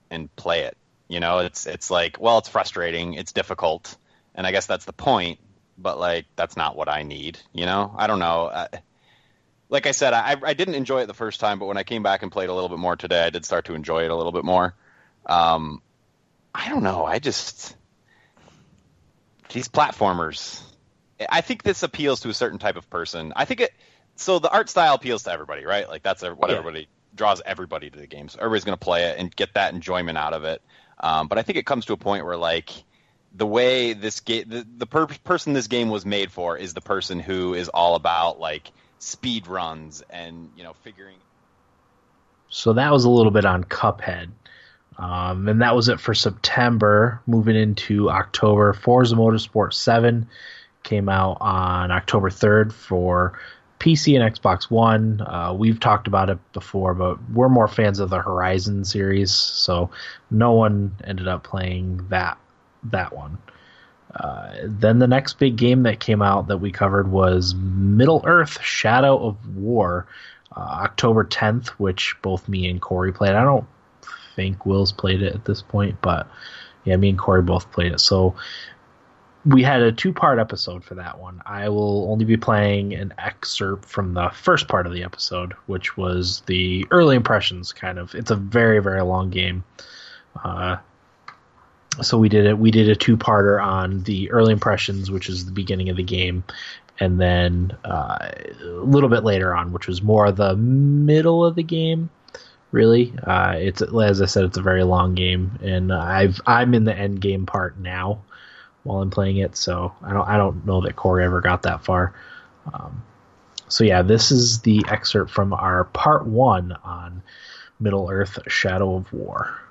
and play it. You know, it's it's like, well, it's frustrating. It's difficult, and I guess that's the point. But like, that's not what I need. You know, I don't know. I, like I said, I I didn't enjoy it the first time, but when I came back and played a little bit more today, I did start to enjoy it a little bit more. Um, I don't know. I just these platformers. I think this appeals to a certain type of person. I think it. So the art style appeals to everybody, right? Like that's what Yeah. everybody draws everybody to the game. So everybody's going to play it and get that enjoyment out of it. Um, but I think it comes to a point where like the way this game, the, the per- person this game was made for is the person who is all about like speed runs and you know figuring So that was a little bit on Cuphead. Um, and that was it for September. Moving into October, Forza Motorsport 7 came out on October 3rd for PC and Xbox One. Uh, we've talked about it before, but we're more fans of the Horizon series, so no one ended up playing that that one. Uh, then the next big game that came out that we covered was Middle Earth: Shadow of War, uh, October 10th, which both me and Corey played. I don't think Will's played it at this point, but yeah, me and Corey both played it. So we had a two part episode for that one. I will only be playing an excerpt from the first part of the episode, which was the early impressions kind of. It's a very, very long game. Uh, so we did it. We did a two parter on the early impressions, which is the beginning of the game, and then uh, a little bit later on, which was more the middle of the game. Really, uh, it's as I said, it's a very long game, and I've I'm in the end game part now while I'm playing it, so I don't I don't know that Corey ever got that far. Um, so yeah, this is the excerpt from our part one on Middle Earth: Shadow of War.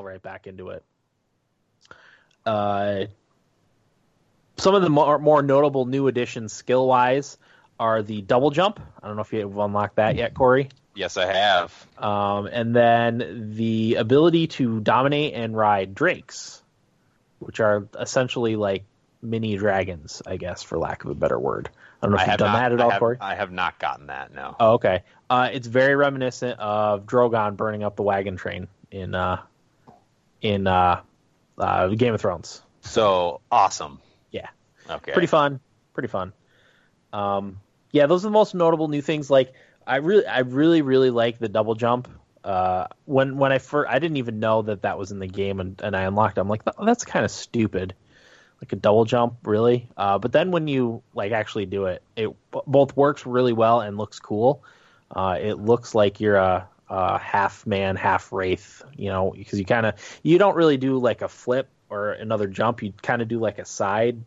And I, and I fell right back into it. Uh, some of the more, more notable new additions skill wise are the double jump. I don't know if you've unlocked that yet, Corey. yes, I have. Um, and then the ability to dominate and ride drakes, which are essentially like mini dragons, I guess, for lack of a better word. I don't know if I you've done not, that at I all, have, Corey. I have not gotten that. No. Oh, okay. Uh, it's very reminiscent of Drogon burning up the wagon train in uh, in uh, uh, Game of Thrones. So awesome. Yeah. Okay. Pretty fun. Pretty fun. Um, yeah, those are the most notable new things. Like I really, I really, really like the double jump. uh, when when I first I didn't even know that that was in the game, and, and I unlocked. It. I'm like, oh, that's kind of stupid, like a double jump, really. Uh, but then when you like actually do it, it both works really well and looks cool. Uh, it looks like you're a, a half man, half wraith, you know, because you kind of you don't really do like a flip or another jump. You kind of do like a side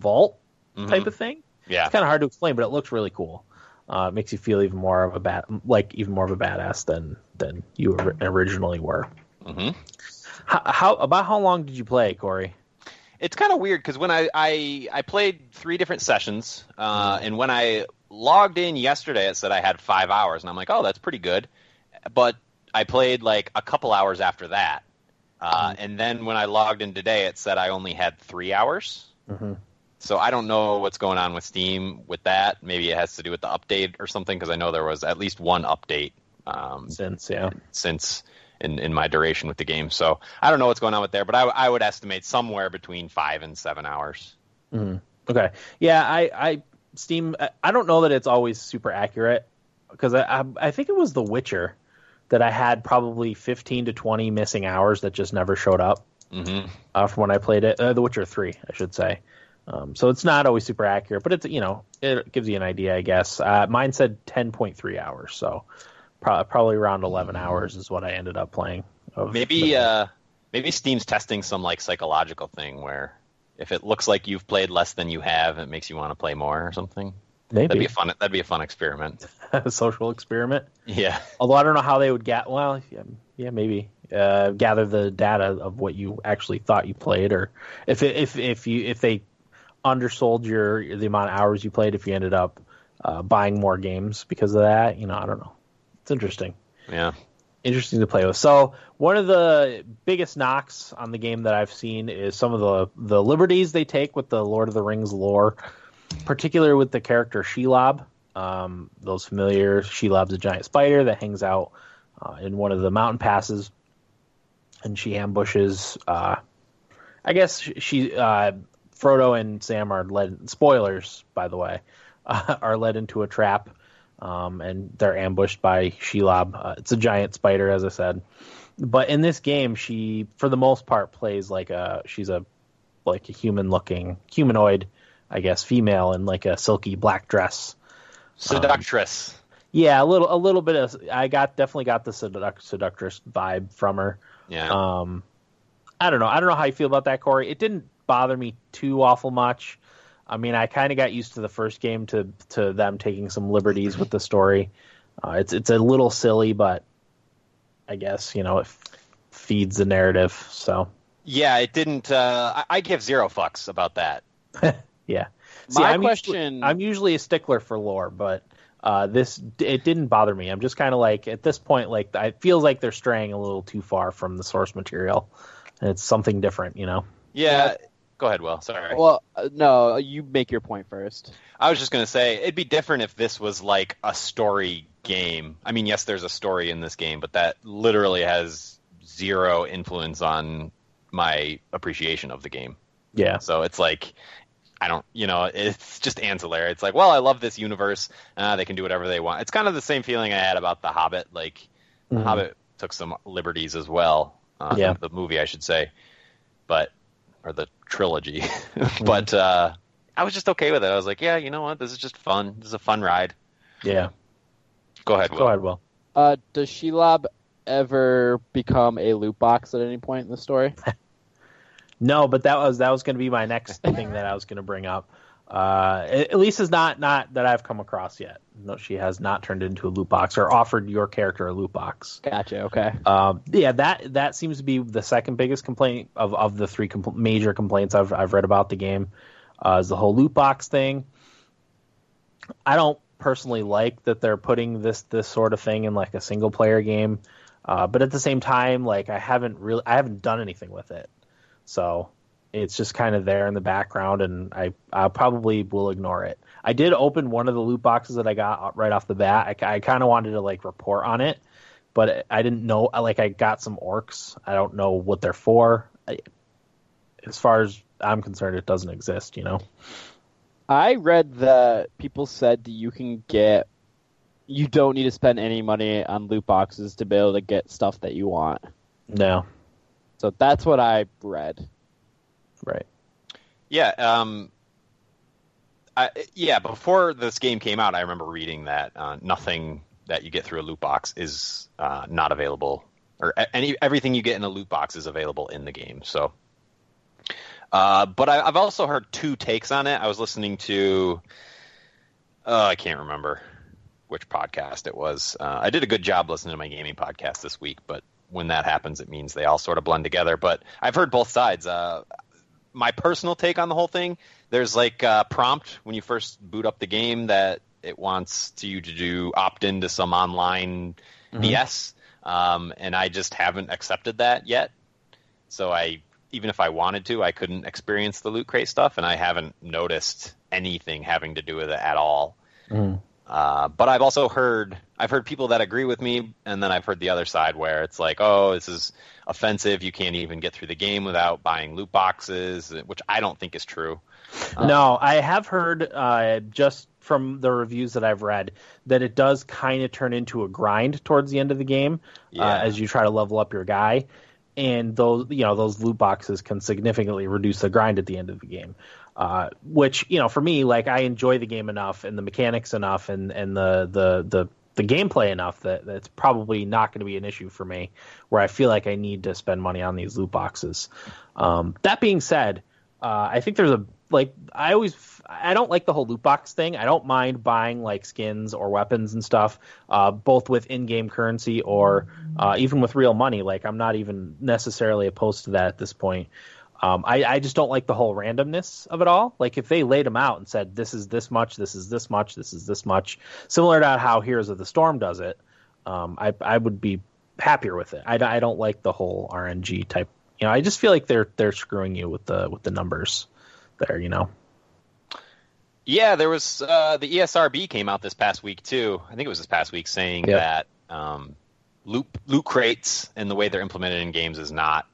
vault Mhm. type of thing. Yeah. It's kind of hard to explain, but it looks really cool. Uh, it makes you feel even more of a bad, like even more of a badass than than you originally were. hmm How, how about how long did you play, Corey? It's kind of weird because when I, I I played three different sessions, uh, and when I logged in yesterday, it said I had five hours, and I'm like, oh, that's pretty good. But I played like a couple hours after that, uh, and then when I logged in today, it said I only had three hours. Mm-hmm. So I don't know what's going on with Steam with that. Maybe it has to do with the update or something because I know there was at least one update um, Since yeah, since in, in my duration with the game. So I don't know what's going on with there, but I, I would estimate somewhere between five and seven hours. hmm okay, yeah. I I Steam. I- I don't know that it's always super accurate because I, I I think it was The Witcher that I had probably 15 to 20 missing hours that just never showed up. hmm uh, from when I played it. Uh, the Witcher Three, I should say. Um, so it's not always super accurate, but it's you know it gives you an idea, I guess. Uh, mine said ten point three hours, so pro- probably around eleven hours is what I ended up playing. Of Maybe uh, maybe Steam's testing some like psychological thing where if it looks like you've played less than you have, it makes you want to play more or something. That'd be a fun. That'd be a fun experiment. a social experiment. Yeah. Although I don't know how they would get. Well, yeah, yeah maybe uh, gather the data of what you actually thought you played, or if it, if if you if they undersold your the amount of hours you played, if you ended up uh, buying more games because of that. You know, I don't know. It's interesting. Yeah. interesting to play with. So one of the biggest knocks on the game that I've seen is some of the the liberties they take with the Lord of the Rings lore, particularly with the character Shelob. Um, those familiar, Shelob's a giant spider that hangs out uh, in one of the mountain passes, and she ambushes. Uh, I guess she, uh, Frodo and Sam are led. Spoilers, by the way, are led into a trap um, and they're ambushed by Shelob. Uh, it's a giant spider, as I said. But in this game, she, for the most part, plays like a she's a like a human-looking humanoid, I guess, female in like a silky black dress. Seductress. Yeah, a little, a little bit of. I got definitely got the seduct, seductress vibe from her. yeah. Um, I don't know. I don't know how you feel about that, Corey. It didn't bother me too awful much. I mean, I kind of got used to the first game to to them taking some liberties with the story. Uh, it's it's a little silly, but I guess you know it f- feeds the narrative. So yeah. It didn't. Uh, I, I give zero fucks about that. yeah. My I'm question- Usually, I'm usually a stickler for lore, but uh, this it didn't bother me. I'm just kind of like at this point, like it feels like they're straying a little too far from the source material. And it's something different, you know. Yeah. Go ahead, Will. Sorry. Well, uh, no, you make your point first. I was just gonna say it'd be different if this was like a story game. I mean, yes, there's a story in this game, but that literally has zero influence on my appreciation of the game. Yeah. So it's like I don't, you know, it's just ancillary. It's like, well, I love this universe. Uh, they can do whatever they want. It's kind of the same feeling I had about The Hobbit. Like, The Mhm. Hobbit took some liberties as well. Uh, Yeah. The movie, I should say, but or the trilogy. but uh, I was just okay with it. I was like, yeah, you know what? This is just fun. This is a fun ride. Yeah. Go ahead. Will. Go ahead, Will. Uh, does Shelob ever become a loot box at any point in the story? No, but that was that was going to be my next thing that I was going to bring up. Uh, at least is not not that I've come across yet. No, she has not turned into a loot box or offered your character a loot box. Gotcha. Okay. Um, yeah, that that seems to be the second biggest complaint of, of the three compl- major complaints I've I've read about the game. Uh, is the whole loot box thing. I don't personally like that they're putting this this sort of thing in like a single player game, uh, but at the same time, like I haven't really I haven't done anything with it, so it's just kind of there in the background, and I I probably will ignore it. I did open one of the loot boxes that I got right off the bat. I, I kind of wanted to like report on it, but I didn't know. Like I got some orcs. I don't know what they're for. I, as far as I'm concerned, it doesn't exist. You know. I read that people said that you can get you don't need to spend any money on loot boxes to be able to get stuff that you want. No. So that's what I read. Right. Yeah, um, I, yeah. Before this game came out, I remember reading that uh, nothing that you get through a loot box is uh, not available, or any everything you get in a loot box is available in the game. So, uh, but I, I've also heard two takes on it. I was listening to, uh, I can't remember which podcast it was. Uh, I did a good job listening to my gaming podcast this week, but when that happens, it means they all sort of blend together. But I've heard both sides. Uh, my personal take on the whole thing, there's like a prompt when you first boot up the game that it wants to you to do opt into some online Mhm. BS, um, and I just haven't accepted that yet. So I, even if I wanted to, I couldn't experience the loot crate stuff, and I haven't noticed anything having to do with it at all. Mhm. Uh, but I've also heard I've heard people that agree with me, and then I've heard the other side where it's like, oh, this is offensive. You can't even get through the game without buying loot boxes, which I don't think is true. Uh, No, I have heard uh, just from the reviews that I've read that it does kind of turn into a grind towards the end of the game Yeah. uh, as you try to level up your guy, and those you know those loot boxes can significantly reduce the grind at the end of the game. Uh, which you know for me, like I enjoy the game enough and the mechanics enough and and the the the the gameplay enough that that's probably not going to be an issue for me where I feel like I need to spend money on these loot boxes. Um, that being said, uh, I think there's a like I always I don't like the whole loot box thing. I don't mind buying like skins or weapons and stuff, uh, both with in-game currency or uh, even with real money. Like I'm not even necessarily opposed to that at this point. Um, I, I just don't like the whole randomness of it all. Like if they laid them out and said this is this much, this is this much, this is this much, similar to how Heroes of the Storm does it, um, I I would be happier with it. I, I don't like the whole RNG type. You know, I just feel like they're they're screwing you with the with the numbers there. You know. Yeah, there was uh, the ESRB came out this past week too. I think it was this past week saying Yep. that um, loot loot crates and the way they're implemented in games is not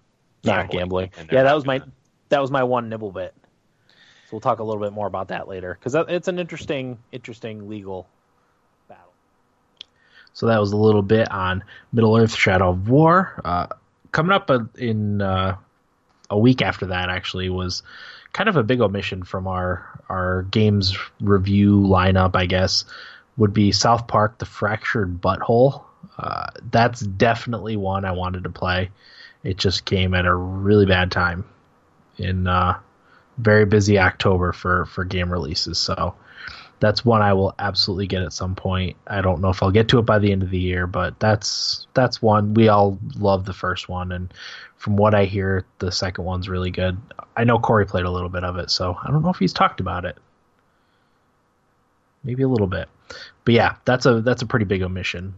not gambling. Yeah, that was my gonna- that was my one nibble bit. So we'll talk a little bit more about that later because it's an interesting interesting legal battle. So that was a little bit on Middle Earth: Shadow of War. Uh, coming up uh, in uh, a week after that, actually, was kind of a big omission from our our games review lineup. I guess would be South Park: The Fractured But Whole. Uh, that's definitely one I wanted to play. It just came at a really bad time in uh, very busy October for for game releases. So that's one I will absolutely get at some point. I don't know if I'll get to it by the end of the year, but that's that's one we all love the first one, and from what I hear, the second one's really good. I know Corey played a little bit of it, so I don't know if he's talked about it. Maybe a little bit, but yeah, that's a that's a pretty big omission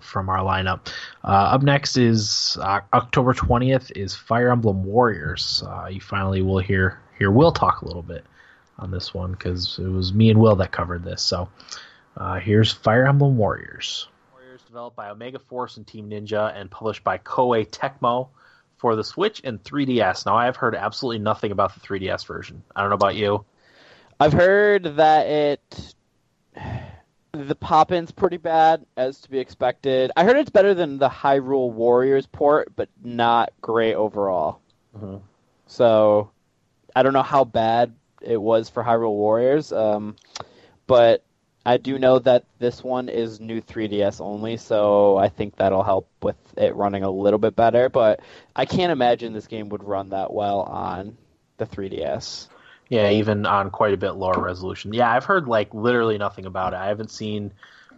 from our lineup. Uh, up next is uh, October twentieth is Fire Emblem Warriors. Uh, you finally will hear hear Will talk a little bit on this one because it was me and Will that covered this. So uh, here's Fire Emblem Warriors. Warriors developed by Omega Force and Team Ninja and published by Koei Tecmo for the Switch and 3DS. Now I have heard absolutely nothing about the 3DS version. I don't know about you. I've heard that it the pop-in's pretty bad, as to be expected. I heard it's better than the Hyrule Warriors port, but not great overall. Mhm. So I don't know how bad it was for Hyrule Warriors, um, but I do know that this one is new 3DS only, so I think that'll help with it running a little bit better. But I can't imagine this game would run that well on the 3DS. Yeah, even on quite a bit lower resolution. Yeah, I've heard like literally nothing about it. I haven't seen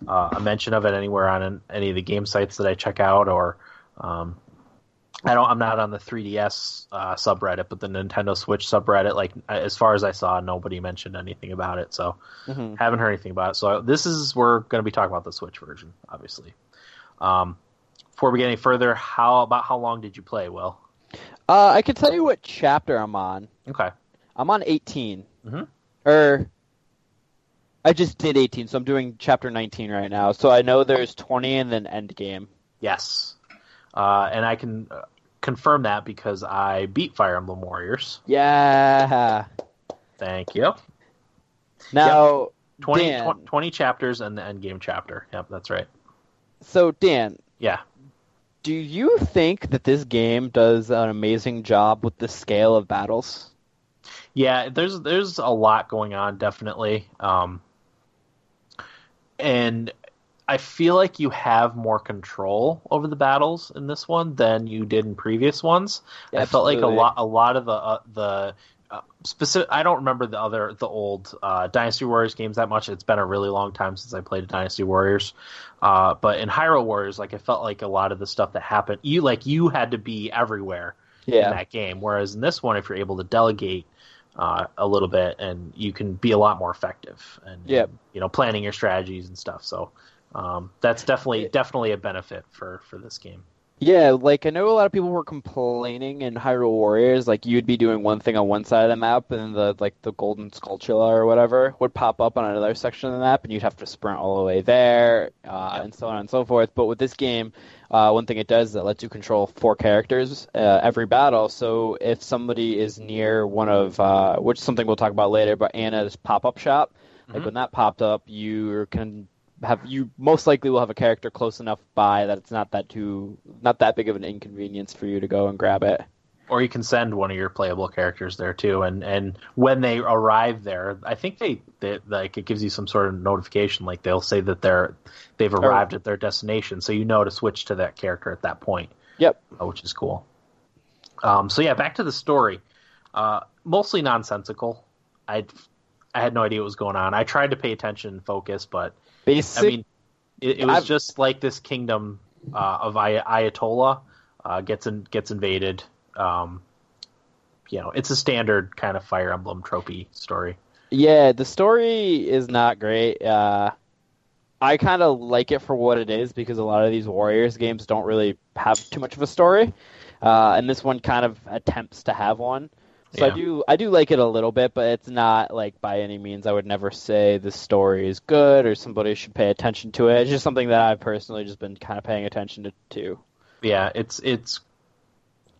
uh, a mention of it anywhere on an, any of the game sites that I check out, or um, I don't. I'm not on the 3DS uh, subreddit, but the Nintendo Switch subreddit. Like as far as I saw, nobody mentioned anything about it. So hmm haven't heard anything about it. So this is we're going to be talking about the Switch version, obviously. Um, before we get any further, how about how long did you play? Will Uh, I can tell you what chapter I'm on. okay, I'm on 18. Mhm. Or I just did 18, so I'm doing chapter 19 right now. So I know there's 20 and then end game. yes, uh, and I can uh, confirm that because I beat Fire Emblem Warriors. Yeah. Thank you. Now, 20, Dan. 20 chapters and the end game chapter. Yep, that's right. So Dan, Yeah. do you think that this game does an amazing job with the scale of battles? Yeah, there's there's a lot going on definitely. Um and I feel like you have more control over the battles in this one than you did in previous ones. I felt like a lot a lot of the uh, the uh, specific I don't remember the other the old uh, Dynasty Warriors games that much. It's been a really long time since I played Dynasty Warriors. Uh, but in Hyrule Warriors, like I felt like a lot of the stuff that happened, you like you had to be everywhere in that game. Whereas in this one, if you're able to delegate uh, a little bit, and you can be a lot more effective, and Yep. you know, planning your strategies and stuff. So um, that's definitely definitely a benefit for for this game. Yeah, like I know a lot of people were complaining in Hyrule Warriors, like you'd be doing one thing on one side of the map, and the like the Golden Skulltula or whatever would pop up on another section of the map, and you'd have to sprint all the way there, uh, Yep. and so on and so forth. But with this game, uh, one thing it does is it lets you control four characters uh, every battle. So if somebody is near one of, uh, which is something we'll talk about later, but Anna's pop-up shop, like Mhm. when that popped up, you can have you most likely will have a character close enough by that it's not that too not that big of an inconvenience for you to go and grab it. Or you can send one of your playable characters there too, and and when they arrive there, I think they, they like it gives you some sort of notification, like they'll say that they're they've arrived at their destination, so you know to switch to that character at that point. Yep. uh, which is cool. Um, so yeah, back to the story. Uh, mostly nonsensical. I I had no idea what was going on. I tried to pay attention and focus, but Basic, I mean, it, it was I've- just like this kingdom uh, of Ay- Aytolis uh, gets in, gets invaded. Um, you know, it's a standard kind of Fire Emblem tropey story. yeah, the story is not great. Uh, I kind of like it for what it is because a lot of these Warriors games don't really have too much of a story, uh, and this one kind of attempts to have one. So I do I do like it a little bit, but it's not like by any means I would never say the story is good or somebody should pay attention to it. It's just something that I've personally just been kind of paying attention to. to. yeah, it's it's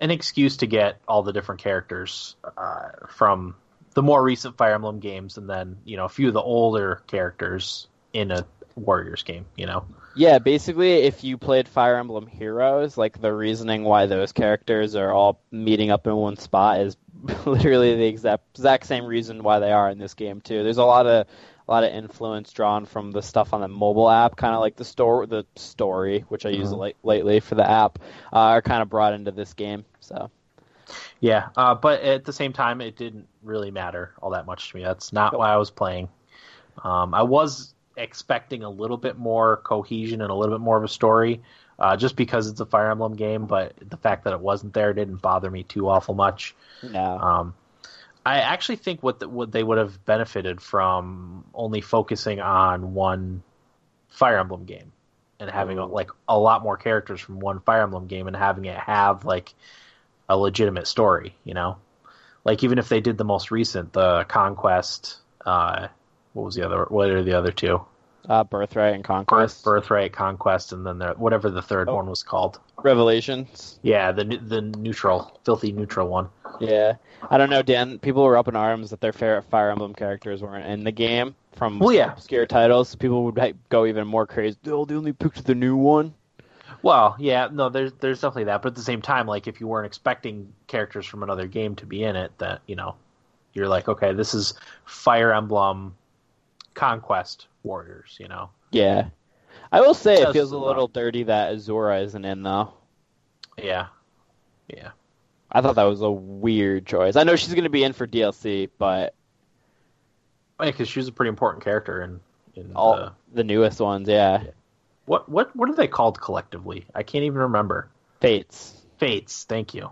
an excuse to get all the different characters uh, from the more recent Fire Emblem games, and then you know a few of the older characters in a Warriors game. You know, Yeah, basically, if you played Fire Emblem Heroes, like the reasoning why those characters are all meeting up in one spot is literally the exact exact same reason why they are in this game too. There's a lot of a lot of influence drawn from the stuff on the mobile app, kind of like the store the story, which I use Mhm. late, lately for the app, uh, are kind of brought into this game. So yeah, uh, but at the same time, it didn't really matter all that much to me. That's not why I was playing. Um, I was expecting a little bit more cohesion and a little bit more of a story, uh, just because it's a Fire Emblem game. But the fact that it wasn't there didn't bother me too awful much. no, Um, I actually think what the, what they would have benefited from only focusing on one Fire Emblem game and having Ooh. like a lot more characters from one Fire Emblem game and having it have like a legitimate story, you know? Like even if they did the most recent, the Conquest, uh, what was the other? What are the other two? Uh, Birthright and Birth, Conquest, Birthright, Conquest, and then the, whatever the third Oh. one was called. Revelations. Yeah, the the neutral, filthy neutral one. Yeah, I don't know, Dan. People were up in arms that their Fire Emblem characters weren't in the game from Well, yeah. obscure titles. People would like, go even more crazy. Oh, they only picked the new one. Well, yeah, no, there's there's definitely that, but at the same time, like if you weren't expecting characters from another game to be in it, that you know, you're like, okay, this is Fire Emblem Conquest Warriors, you know. Yeah, I will say it Does feels a little dirty that Azura isn't in though. Yeah, yeah, I thought that was a weird choice. I know she's going to be in for DLC, but oh, because she's a pretty important character in in all the, the newest ones, yeah, what what what are they called collectively? I can't even remember. Fates. Fates. Thank you,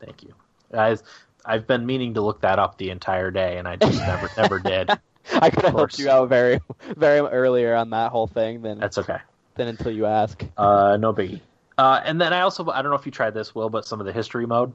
thank you. Guys, I've been meaning to look that up the entire day, and I just never never did. I could have helped you out very, very earlier on that whole thing Then That's okay. than until you ask. Uh, no biggie. Uh, and then I also I don't know if you tried this, Will, but some of the history mode.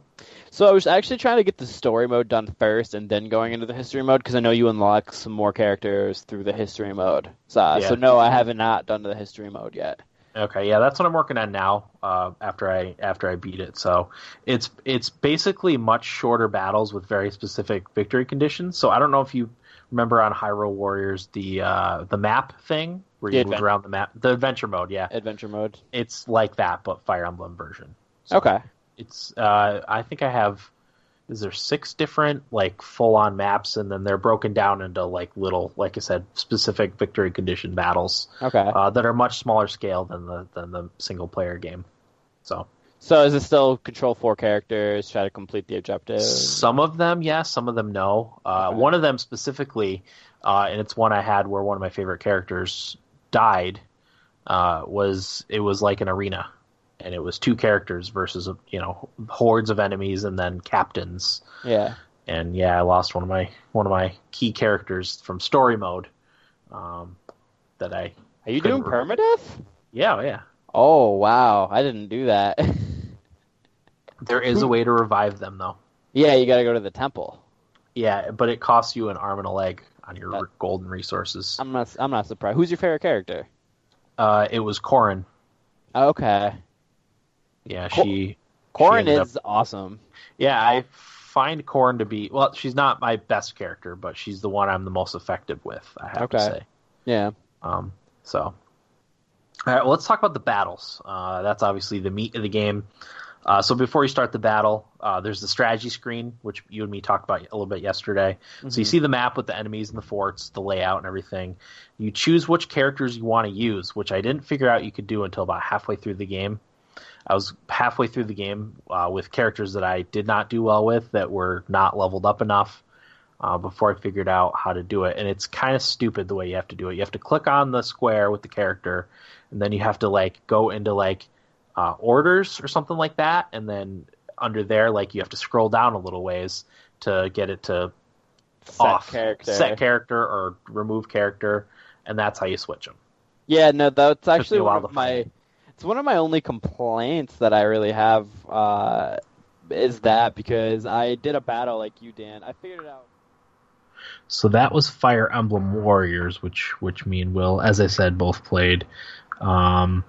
So I was actually trying to get the story mode done first, and then going into the history mode because I know you unlock some more characters through the history mode. So, Yeah. so no, I haven't not done the history mode yet. Okay, yeah, that's what I'm working on now. Uh, after I after I beat it, so it's it's basically much shorter battles with very specific victory conditions. So I don't know if you remember on Hyrule Warriors the uh, the map thing where The you move around the map, the adventure mode. Yeah, Adventure mode. it's like that, but Fire Emblem version. So Okay. It's uh, I think I have. Is there six different like full on maps, and then they're broken down into like little, like I said, specific victory condition battles Okay. uh, that are much smaller scale than the than the single player game. So So is it still control four characters, try to complete the objective? Some of them, yes. Some of them, no. Uh, Okay. One of them specifically, uh, and it's one I had where one of my favorite characters died. Uh, was it was like an arena, and it was two characters versus you know hordes of enemies and then captains. Yeah. And yeah, I lost one of my one of my key characters from story mode. Um, that I Are you doing permadeath? yeah yeah. Oh wow, I didn't do that. There is a way to revive them though. yeah, you got to go to the temple. Yeah, but it costs you an arm and a leg on your golden resources. I'm not. I'm not surprised. Who's your favorite character? Uh, it was Corrin. Okay, Yeah, Cor- she. Corrin is awesome. Yeah, I find Corrin to be well. She's not my best character, but she's the one I'm the most effective with. I have to say. Yeah. Um, so, all right, well, let's talk about the battles. Uh, that's obviously the meat of the game. Uh, so before you start the battle, uh, there's the strategy screen, which you and me talked about a little bit yesterday. So you Mhm. see the map with the enemies and the forts, the layout and everything. You choose which characters you want to use, which I didn't figure out you could do until about halfway through the game. I was halfway through the game uh, with characters that I did not do well with that were not leveled up enough uh, before I figured out how to do it. And it's kind of stupid the way you have to do it. You have to click on the square with the character, and then you have to like go into like uh, orders or something like that, and then under there, like you have to scroll down a little ways to get it to Set off character. set character or remove character, and that's how you switch them. Yeah, no, that's actually one of my. find It's one of my only complaints that I really have. Uh, is that because I did a battle like you, Dan. I figured it out. So that was Fire Emblem Warriors, which which me and Will, as I said, both played. Um,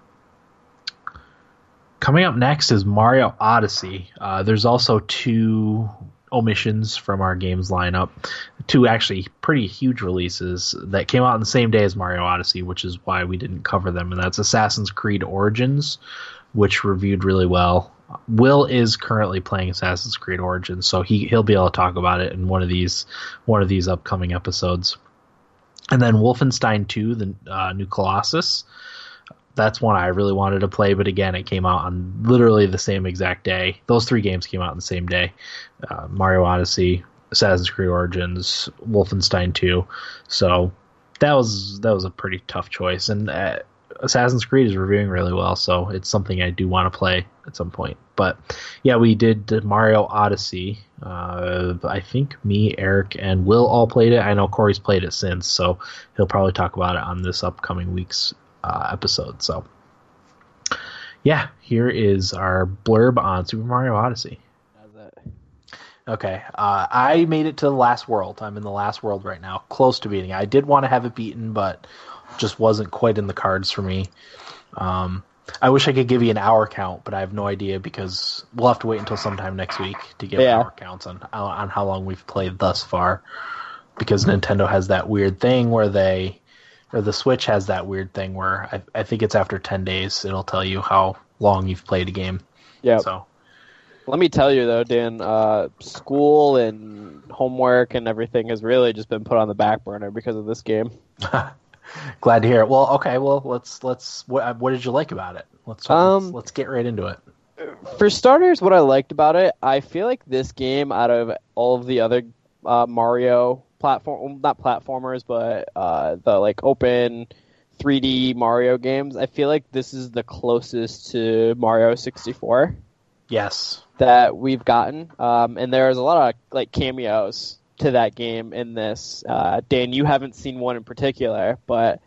coming up next is Mario Odyssey. Uh, there's also two omissions from our games lineup, two actually pretty huge releases that came out on the same day as Mario Odyssey, which is why we didn't cover them. And that's Assassin's Creed Origins, which reviewed really well. Will is currently playing Assassin's Creed Origins, so he he'll be able to talk about it in one of these one of these upcoming episodes. And then Wolfenstein 2, the uh, new Colossus. That's one I really wanted to play, but again, it came out on literally the same exact day. Those three games came out on the same day: uh, Mario Odyssey, Assassin's Creed Origins, Wolfenstein 2. So that was that was a pretty tough choice, and uh, Assassin's Creed is reviewing really well, so it's something I do want to play at some point. But yeah, we did Mario Odyssey. Uh, I think me, Eric, and Will all played it. I know Corey's played it since, so he'll probably talk about it on this upcoming week's uh, episode. So yeah, here is our blurb on Super Mario Odyssey. Okay, uh, I made it to the last world. I'm in the last world right now, close to beating. I did want to have it beaten, but just wasn't quite in the cards for me. Um, I wish I could give you an hour count, but I have no idea because we'll have to wait until sometime next week to get Yeah. hour counts on on how long we've played thus far. Because Nintendo has that weird thing where they, or the Switch has that weird thing where I, I think it's after ten days it'll tell you how long you've played a game. Yeah. So Let me tell you though, Dan. Uh, school and homework and everything has really just been put on the back burner because of this game. Glad to hear it. Well, okay. Well, let's let's. What, what did you like about it? Let's Um, let's, let's get right into it. For starters, what I liked about it, I feel like this game, out of all of the other uh, Mario platform, not platformers, but uh, the like open 3D Mario games, I feel like this is the closest to Mario 64 Yes. that we've gotten. Um, and there's a lot of like cameos to that game in this. Uh, Dan, you haven't seen one in particular, but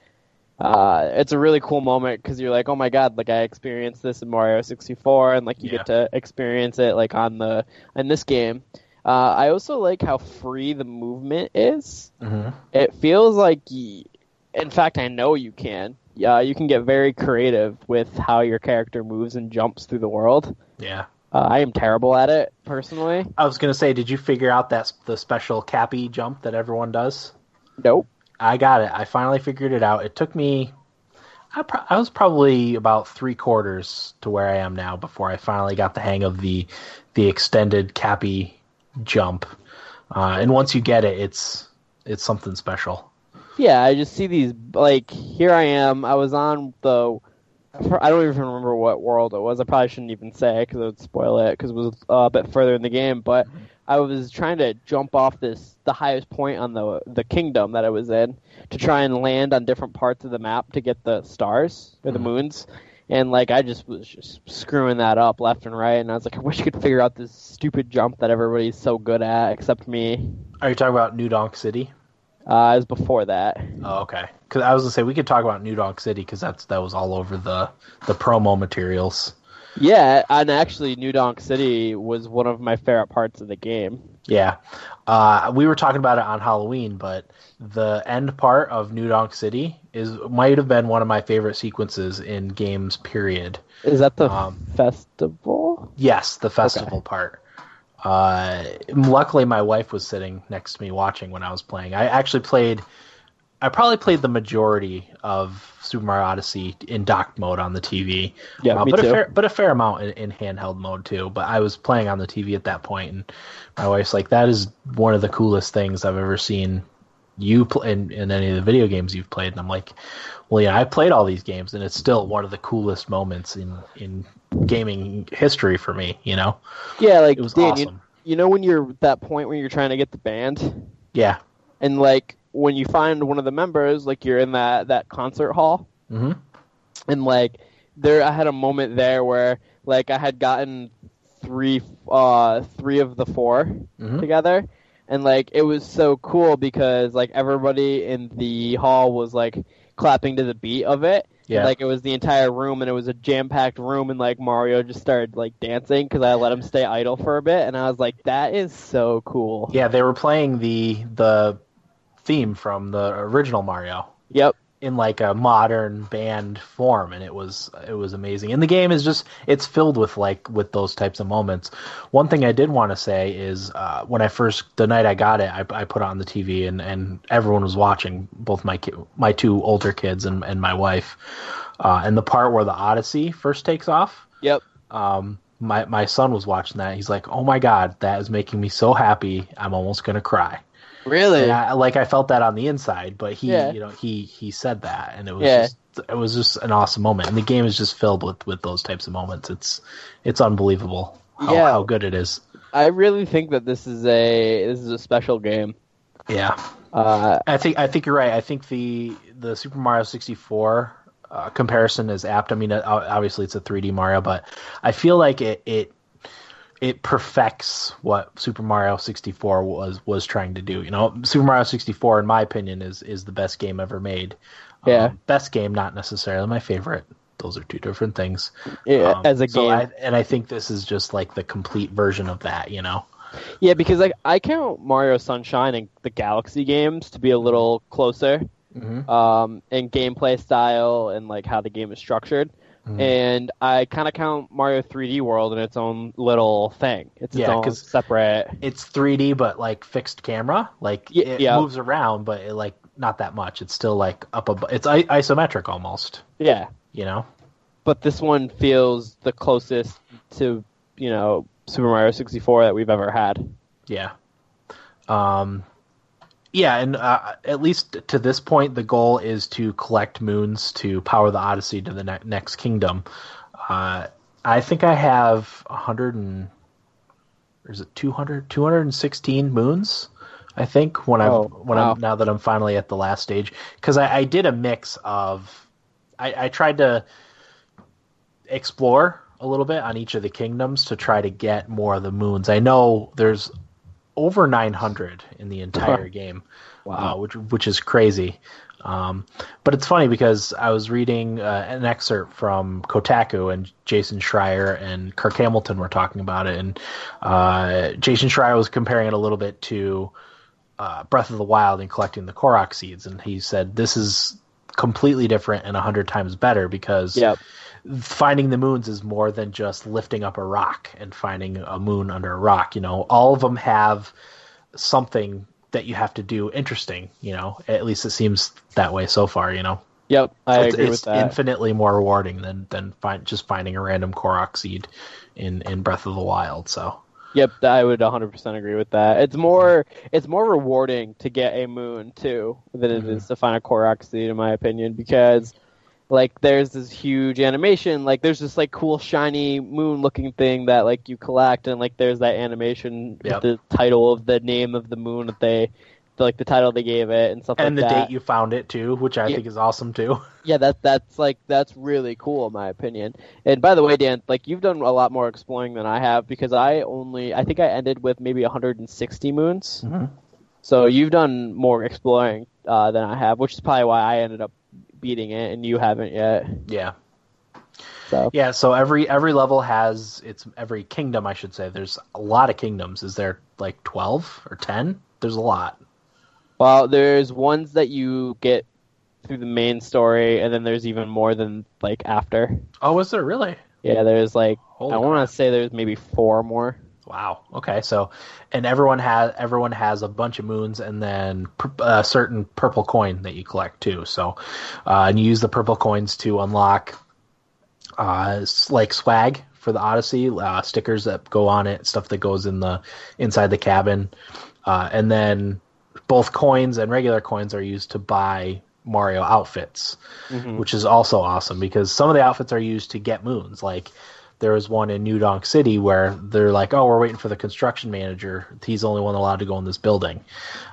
uh, it's a really cool moment because you're like, oh my god, like I experienced this in Mario 64, and like you Yeah. get to experience it like on the in this game. Uh, I also like how free the movement is. Mm-hmm. It feels like, in fact, I know you can. Yeah, you can get very creative with how your character moves and jumps through the world. Yeah. Uh, I am terrible at it personally. I was gonna say, did you figure out that the special Cappy jump that everyone does? Nope. I got it. I finally figured it out. It took me. I, pro- I was probably about three quarters to where I am now before I finally got the hang of the the extended cappy jump. Uh, and once you get it, it's it's something special. Yeah, I just see these like here I am. I was on the. I don't even remember what world it was. I probably shouldn't even say because it would spoil it because it was uh, a bit further in the game. But I was trying to jump off this the highest point on the the kingdom that I was in to try and land on different parts of the map to get the stars or the Mhm. moons. And like I just was just screwing that up left and right, and I was like, I wish I could figure out this stupid jump that everybody's so good at, except me. Are you talking about New Donk City? Uh, it was before that. Oh, okay. Because I was gonna say we could talk about New Donk City because that's that was all over the the promo materials. Yeah, and actually, New Donk City was one of my favorite parts of the game. Yeah, uh, we were talking about it on Halloween, but the end part of New Donk City is might have been one of my favorite sequences in games. Period. Is that the Um, festival? Yes, the festival part. Uh, luckily, my wife was sitting next to me watching when I was playing. I actually played. I probably played the majority of Super Mario Odyssey in docked mode on the TV. Yeah, Uh, me but too. a fair, but a fair amount in, in handheld mode too. But I was playing on the TV at that point, and my wife's like, "That is one of the coolest things I've ever seen you play in, in any of the video games you've played." And I'm like, "Well, yeah, I played all these games, and it's still one of the coolest moments in in gaming history for me." You know, yeah, like it was Dan, awesome. you, you know when you're at that point when you're trying to get the band, Yeah. and like when you find one of the members, like you're in that that concert hall, hmm and like there, I had a moment there where like I had gotten three, uh, three of the 4 hmm together. And like it was so cool because like everybody in the hall was like clapping to the beat of it. Yeah. like it was the entire room and it was a jam-packed room and like mario just started like dancing because i let him stay idle for a bit. And i was like that is so cool. Yeah, they were playing the the theme from the original Mario. yep. In like a modern band form and it was it was amazing. And the game is just it's filled with like with those types of moments. One thing i did want to say is uh, when i first the night i got it i, I put it on the tv and and everyone was watching both my ki- my two older kids and, and my wife. Uh, and the part where the odyssey first takes off yep. um my my son was watching that he's like oh my god that is making me so happy i'm almost gonna cry really I, like I felt that on the inside, but he, Yeah. you know, he he said that, and it was Yeah. just it was just an awesome moment. And the game is just filled with with those types of moments. It's it's unbelievable how, Yeah. how good it is. i really think that this is a this is a special game Yeah, uh I think I think you're right. I think the the Super Mario 64 uh, comparison is apt. I mean, uh, obviously it's a 3D Mario, but I feel like it it it perfects what Super Mario 64 was was trying to do. You know, Super Mario 64, in my opinion, is is the best game ever made. Yeah. Um, best game, not necessarily my favorite. Those are two different things. yeah, Um, as a so game I, and I think this is just like the complete version of that. You know. Yeah, because like I count Mario Sunshine and the Galaxy games to be a little closer Mm-hmm. um, in gameplay style and like how the game is structured. Mhm. And I kind of count Mario 3D World in its own little thing. It's its Yeah, own separate. it's 3D but like fixed camera. Like Ye- it yeah. moves around, but it, like not that much. It's still like up above. It's I- isometric almost. Yeah, You know. but this one feels the closest to you know Super Mario 64 that we've ever had. Yeah. Um. Yeah, and uh, at least to this point, the goal is to collect moons to power the Odyssey to the ne- next kingdom. Uh, I think I have a hundred and or is it 200, 216 moons? I think when I'm Oh, when wow. I'm now that I'm finally at the last stage because I, I did a mix of I, I tried to explore a little bit on each of the kingdoms to try to get more of the moons. I know there's over 900 in the entire game, uh, which which is crazy. Um, but it's funny because I was reading uh, an excerpt from Kotaku and Jason Schreier and Kirk Hamilton were talking about it, and uh, Jason Schreier was comparing it a little bit to uh, Breath of the Wild and collecting the Korok seeds, and he said this is completely different and a hundred times better because Yep. Finding the moons is more than just lifting up a rock and finding a moon under a rock. You know, all of them have something that you have to do interesting. You know, at least it seems that way so far. You know, Yep, I it's, agree it's with that. infinitely more rewarding than than find, just finding a random Korok seed in in Breath of the Wild. So Yep, I would 100% agree with that. It's more it's more rewarding to get a moon too than it mm-hmm. is to find a Korok seed in my opinion because like there's this huge animation like there's this like cool shiny moon looking thing that like you collect and like there's that animation Yep. with the title of the name of the moon that they like the title they gave it and stuff and the like that. date you found it too, which I Yeah. think is awesome too. Yeah, that that's like that's really cool in my opinion. And by the way, Dan, like you've done a lot more exploring than I have because I only I think I ended with maybe 160 moons. Mhm. So you've done more exploring uh, than I have, which is probably why I ended up beating it and you haven't yet. Yeah. So Yeah, so every every level has its every kingdom, I should say. There's a lot of kingdoms. Is there like twelve or ten? There's a lot. well, there's ones that you get through the main story, and then there's even more than like after. Oh, is there really? Yeah, there's like Holy I want to say there's maybe four more. Wow. Okay. So, and everyone has everyone has a bunch of moons, and then a certain purple coin that you collect too. So, uh, and you use the purple coins to unlock, uh, like swag for the Odyssey, uh, stickers that go on it, stuff that goes in the inside the cabin, uh, and then both coins and regular coins are used to buy Mario outfits Mhm. which is also awesome because some of the outfits are used to get moons. Like there was one in New Donk City where they're like, "Oh, we're waiting for the construction manager. He's the only one allowed to go in this building."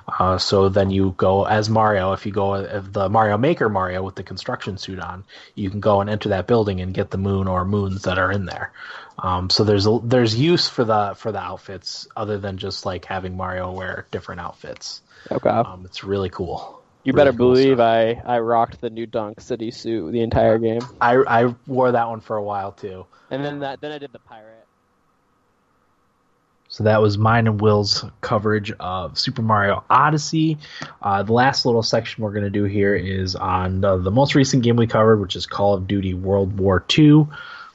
Uh, so then you go as Mario. If you go as the Mario Maker Mario with the construction suit on, you can go and enter that building and get the moon or moons that are in there. Um, so there's a, there's use for the for the outfits other than just like having Mario wear different outfits. Okay. Um, it's really cool. You Really better cool believe stuff. I, I rocked the new Donk City suit the entire game. I I wore that one for a while too. And then that then I did the pirate. So that was mine and Will's coverage of Super Mario Odyssey. Uh, the last little section we're going to do here is on the, the most recent game we covered, which is Call of Duty World War II,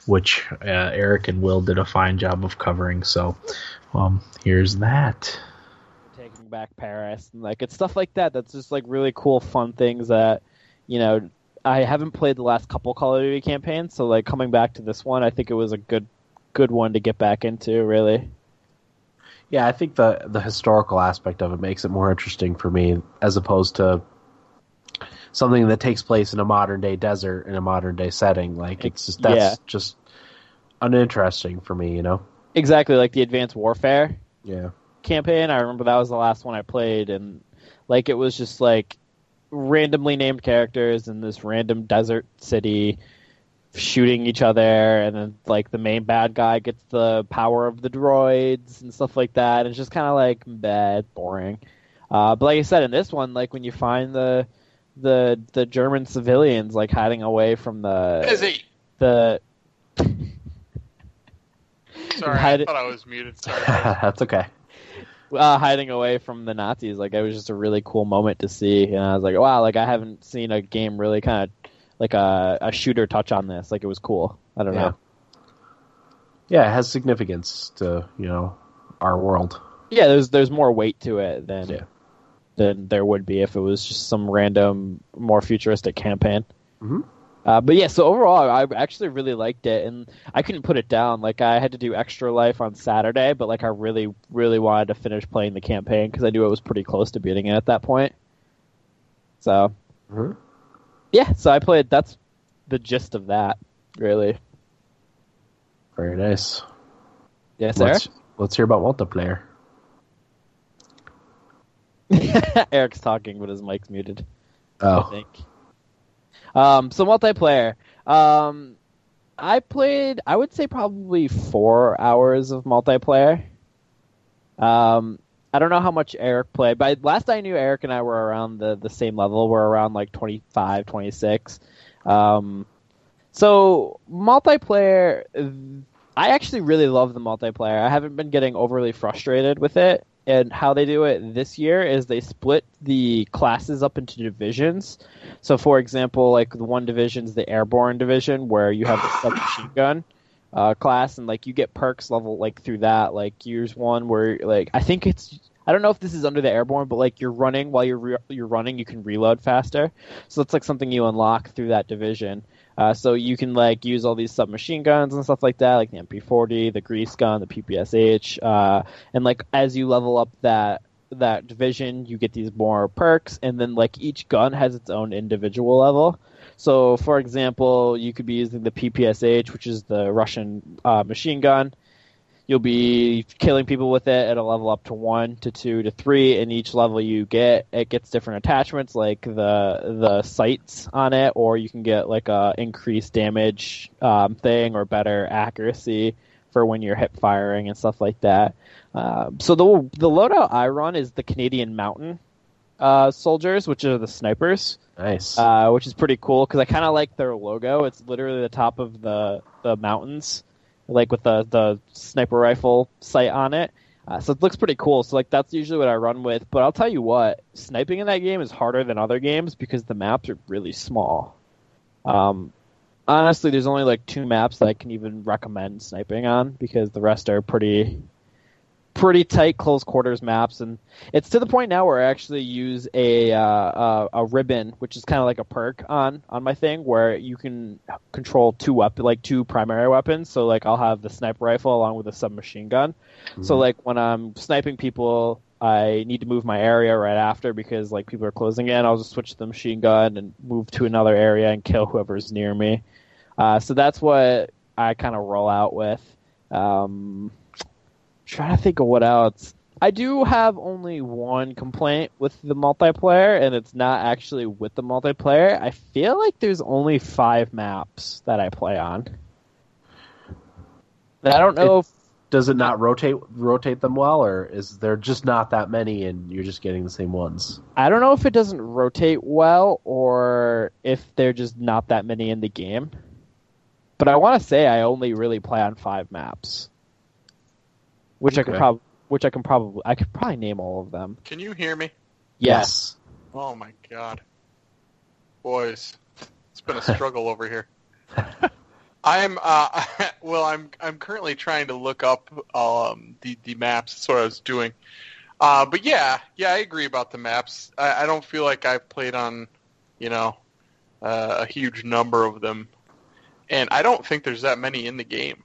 which uh, Eric and Will did a fine job of covering. So um, here's that. Back Paris and like it's stuff like that that's just like really cool fun things that you know I haven't played the last couple Call of Duty campaigns, so like coming back to this one I think it was a good good one to get back into, really. Yeah, I think the the historical aspect of it makes it more interesting for me as opposed to something that takes place in a modern day desert in a modern day setting. Like it's just that's Yeah. just uninteresting for me, you know. Exactly like the Advanced Warfare Yeah. Campaign. I remember that was the last one I played, and like it was just like randomly named characters in this random desert city shooting each other, and then like the main bad guy gets the power of the droids and stuff like that. and It's just kind of like bad, boring. Uh, but like I said, in this one, like when you find the the the German civilians like hiding away from the Busy. the Sorry, Hide I thought I was muted. Sorry. that's okay. Uh, hiding away from the Nazis. Like it was just a really cool moment to see, and I was like, wow, like I haven't seen a game really kind of like a, a shooter touch on this. Like it was cool. I don't Yeah. know. Yeah, it has significance to, you know, our world. Yeah, there's there's more weight to it than Yeah. than there would be if it was just some random, more futuristic campaign. Mhm. Uh, but yeah, so overall, I actually really liked it, and I couldn't put it down. Like I had to do extra life on Saturday, but like I really, really wanted to finish playing the campaign because I knew it was pretty close to beating it at that point. So Mhm. yeah, so I played. That's the gist of that, really. Very nice. Yes, Eric. Let's let's hear about multiplayer. Eric's talking, but his mic's muted. I Oh. think. Um, so multiplayer. Um, I played. I would say probably four hours of multiplayer. Um, I don't know how much Eric played, but last I knew, Eric and I were around the, the same level. We're around like 25, 26. Um, so multiplayer, I actually really love the multiplayer. I haven't been getting overly frustrated with it. And how they do it this year is they split the classes up into divisions. So, for example, like the one division is the airborne division, where you have the submachine gun uh, class, and like you get perks level like through that. Like here's one where like I think it's I don't know if this is under the airborne, but like you're running while you're re- you're running, you can reload faster. So it's like something you unlock through that division. Uh, so you can like use all these submachine guns and stuff like that, like the MP40, the grease gun, the PPSH, uh, and like as you level up that that division, you get these more perks, and then like each gun has its own individual level. So, for example, you could be using the PPSH, which is the Russian uh, machine gun. You'll be killing people with it at a level up to one, to two, to three, and each level you get, it gets different attachments like the the sights on it, or you can get like a increased damage um, thing or better accuracy for when you're hip firing and stuff like that. Uh, so the the loadout I run is the Canadian Mountain uh, soldiers, which are the snipers. Nice. Uh, which is pretty cool because I kind of like their logo. It's literally the top of the the mountains, like with the the sniper rifle sight on it. Uh, so it looks pretty cool. So like that's usually what I run with. But I'll tell you what, sniping in that game is harder than other games because the maps are really small. Um, honestly, there's only like two maps that I can even recommend sniping on because the rest are pretty pretty tight close quarters maps and it's to the point now where I actually use a uh, uh, a ribbon which is kind of like a perk on on my thing where you can control two weapon like two primary weapons. So like I'll have the sniper rifle along with a submachine gun. Mm-hmm. so like when I'm sniping people I need to move my area right after because like people are closing in. I'll just switch to the machine gun and move to another area and kill whoever's near me. Uh, so that's what I kind of roll out with. Um, trying to think of what else. I do have only one complaint with the multiplayer, and it's not actually with the multiplayer. I feel like there's only five maps that I play on. I don't know if Does it not rotate rotate them well, or is there just not that many, and you're just getting the same ones? I don't know if it doesn't rotate well or if they're just not that many in the game. But I want to say I only really play on five maps, which I could probably, which I can probably, I could probably name all of them. Can you hear me? Yes. Oh my god. Boys, it's been a struggle over here. I'm uh well I'm I'm currently trying to look up um the the maps. That's what I was doing. Uh but yeah, yeah, I agree about the maps. I, I don't feel like I've played on, you know, uh, a huge number of them. And I don't think there's that many in the game.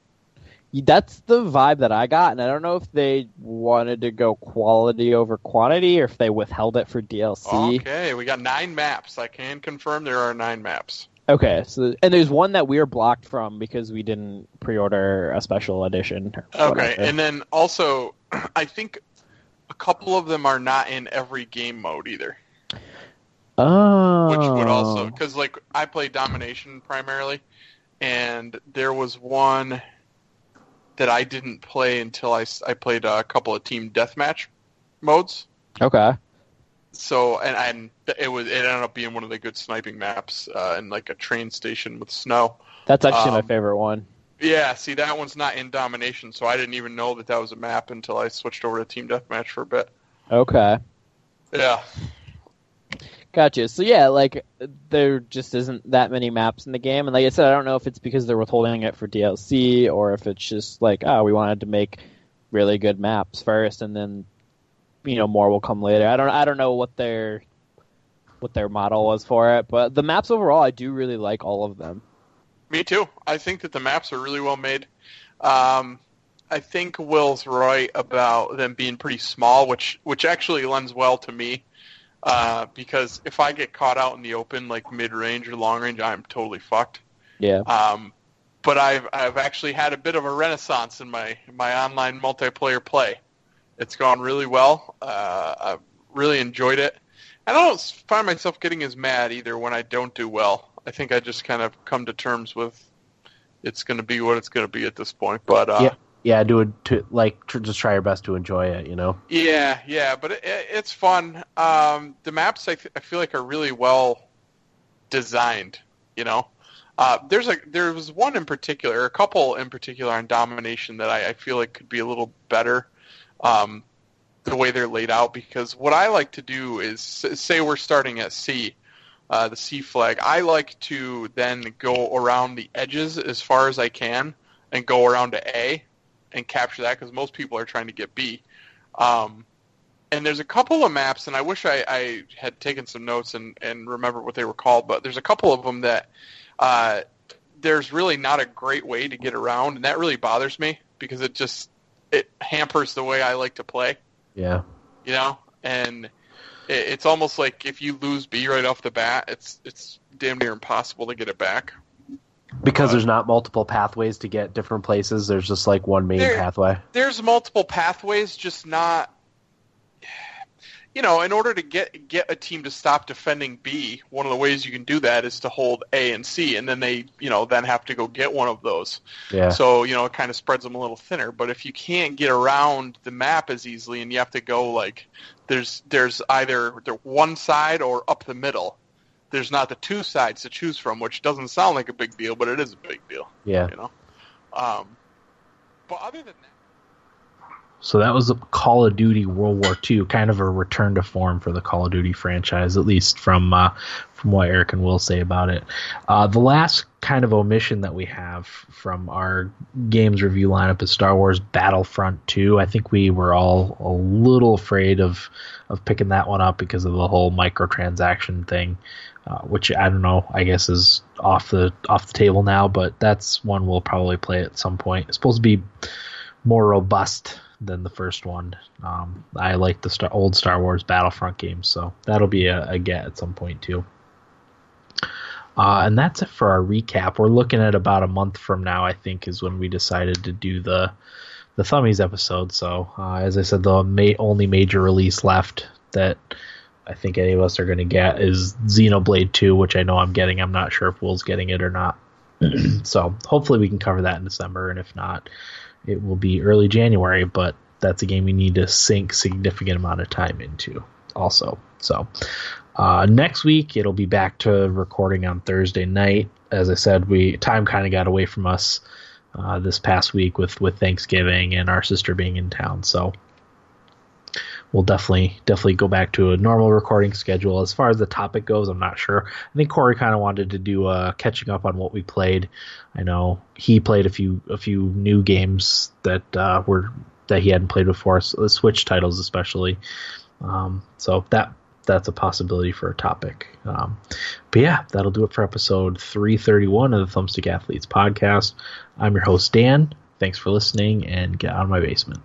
That's the vibe that I got, and I don't know if they wanted to go quality over quantity or if they withheld it for DLC. Okay, we got nine maps. I can confirm there are nine maps. Okay, so and there's one that we are blocked from because we didn't pre-order a special edition. Okay, whatever. and then also, I think a couple of them are not in every game mode either, oh, which would also oh. because like I play domination primarily, and there was one that I didn't play until I, I played a couple of team deathmatch modes. okay. So and and it was it ended up being one of the good sniping maps uh, in like a train station with snow. That's actually my Um, favorite one. Yeah, see that one's not in domination, so I didn't even know that that was a map until I switched over to team deathmatch for a bit. Okay, Yeah. Gotcha. So yeah, like there just isn't that many maps in the game, and like I said, I don't know if it's because they're withholding it for DLC or if it's just like oh, we wanted to make really good maps first, and then you know more will come later. I don't I don't know what their what their model was for it, but the maps overall, I do really like all of them. Me too. I think that the maps are really well made. Um, I think Will's right about them being pretty small, which which actually lends well to me. Uh, because if I get caught out in the open, like mid range or long range, I'm totally fucked. Yeah. Um, but I've I've actually had a bit of a renaissance in my my online multiplayer play. It's gone really well. Uh, I've really enjoyed it. I don't find myself getting as mad either when I don't do well. I think I just kind of come to terms with it's going to be what it's going to be at this point. But uh, Yeah. Yeah, do it to like tr- just try your best to enjoy it. You know. Yeah, yeah, but it, it, it's fun. Um, the maps I, th- I feel like are really well designed. You know, uh, there's a there was one in particular, a couple in particular on domination that I, I feel like could be a little better. Um, the way they're laid out because what I like to do is say we're starting at C, uh, the C flag. I like to then go around the edges as far as I can and go around to A and capture that because most people are trying to get B. Um, and there's a couple of maps, and I wish I, I had taken some notes and and remember what they were called, but there's a couple of them that uh, there's really not a great way to get around, and that really bothers me because it just it hampers the way I like to play. Yeah. You know, and it, it's almost like if you lose B right off the bat, it's it's damn near impossible to get it back. Because Uh, there's not multiple pathways to get different places. There's just like one main There- pathway. There's multiple pathways, just not. You know, in order to get get a team to stop defending B, one of the ways you can do that is to hold A and C, and then they, you know, then have to go get one of those. Yeah. So you know, it kind of spreads them a little thinner. But if you can't get around the map as easily, and you have to go like there's there's either the one side or up the middle. There's not the two sides to choose from, which doesn't sound like a big deal, but it is a big deal. yeah. You know. Um, but other than that. So that was Call of Duty World War II, kind of a return to form for the Call of Duty franchise, at least from uh, from what Eric and Will say about it. Uh, the last kind of omission that we have from our games review lineup is Star Wars Battlefront 2. I think we were all a little afraid of of picking that one up because of the whole microtransaction thing, uh, which I don't know. I guess is off the off the table now, but that's one we'll probably play at some point. It's supposed to be more robust than the first one. Um, I like the star- old Star Wars Battlefront games, so that'll be a, a get at some point too. Uh, and that's it for our recap. We're looking at about a month from now, I think, is when we decided to do the the Thummies episode. So, uh, as I said, the ma- only major release left that I think any of us are going to get is Xenoblade 2, which I know I'm getting. I'm not sure if Will's getting it or not. so, hopefully, we can cover that in December, and if not, it will be early January, but that's a game we need to sink significant amount of time into also. So uh, next week it'll be back to recording on Thursday night. As I said, we time kind of got away from us uh, this past week with with Thanksgiving and our sister being in town. So we'll definitely definitely go back to a normal recording schedule. As far as the topic goes, I'm not sure. I think Corey kind of wanted to do uh, catching up on what we played. I know he played a few a few new games that uh, were that he hadn't played before, so the Switch titles especially. Um, so that that's a possibility for a topic. Um, but yeah, that'll do it for episode 331 of the Thumbstick Athletes podcast. I'm your host Dan. Thanks for listening, and get out of my basement.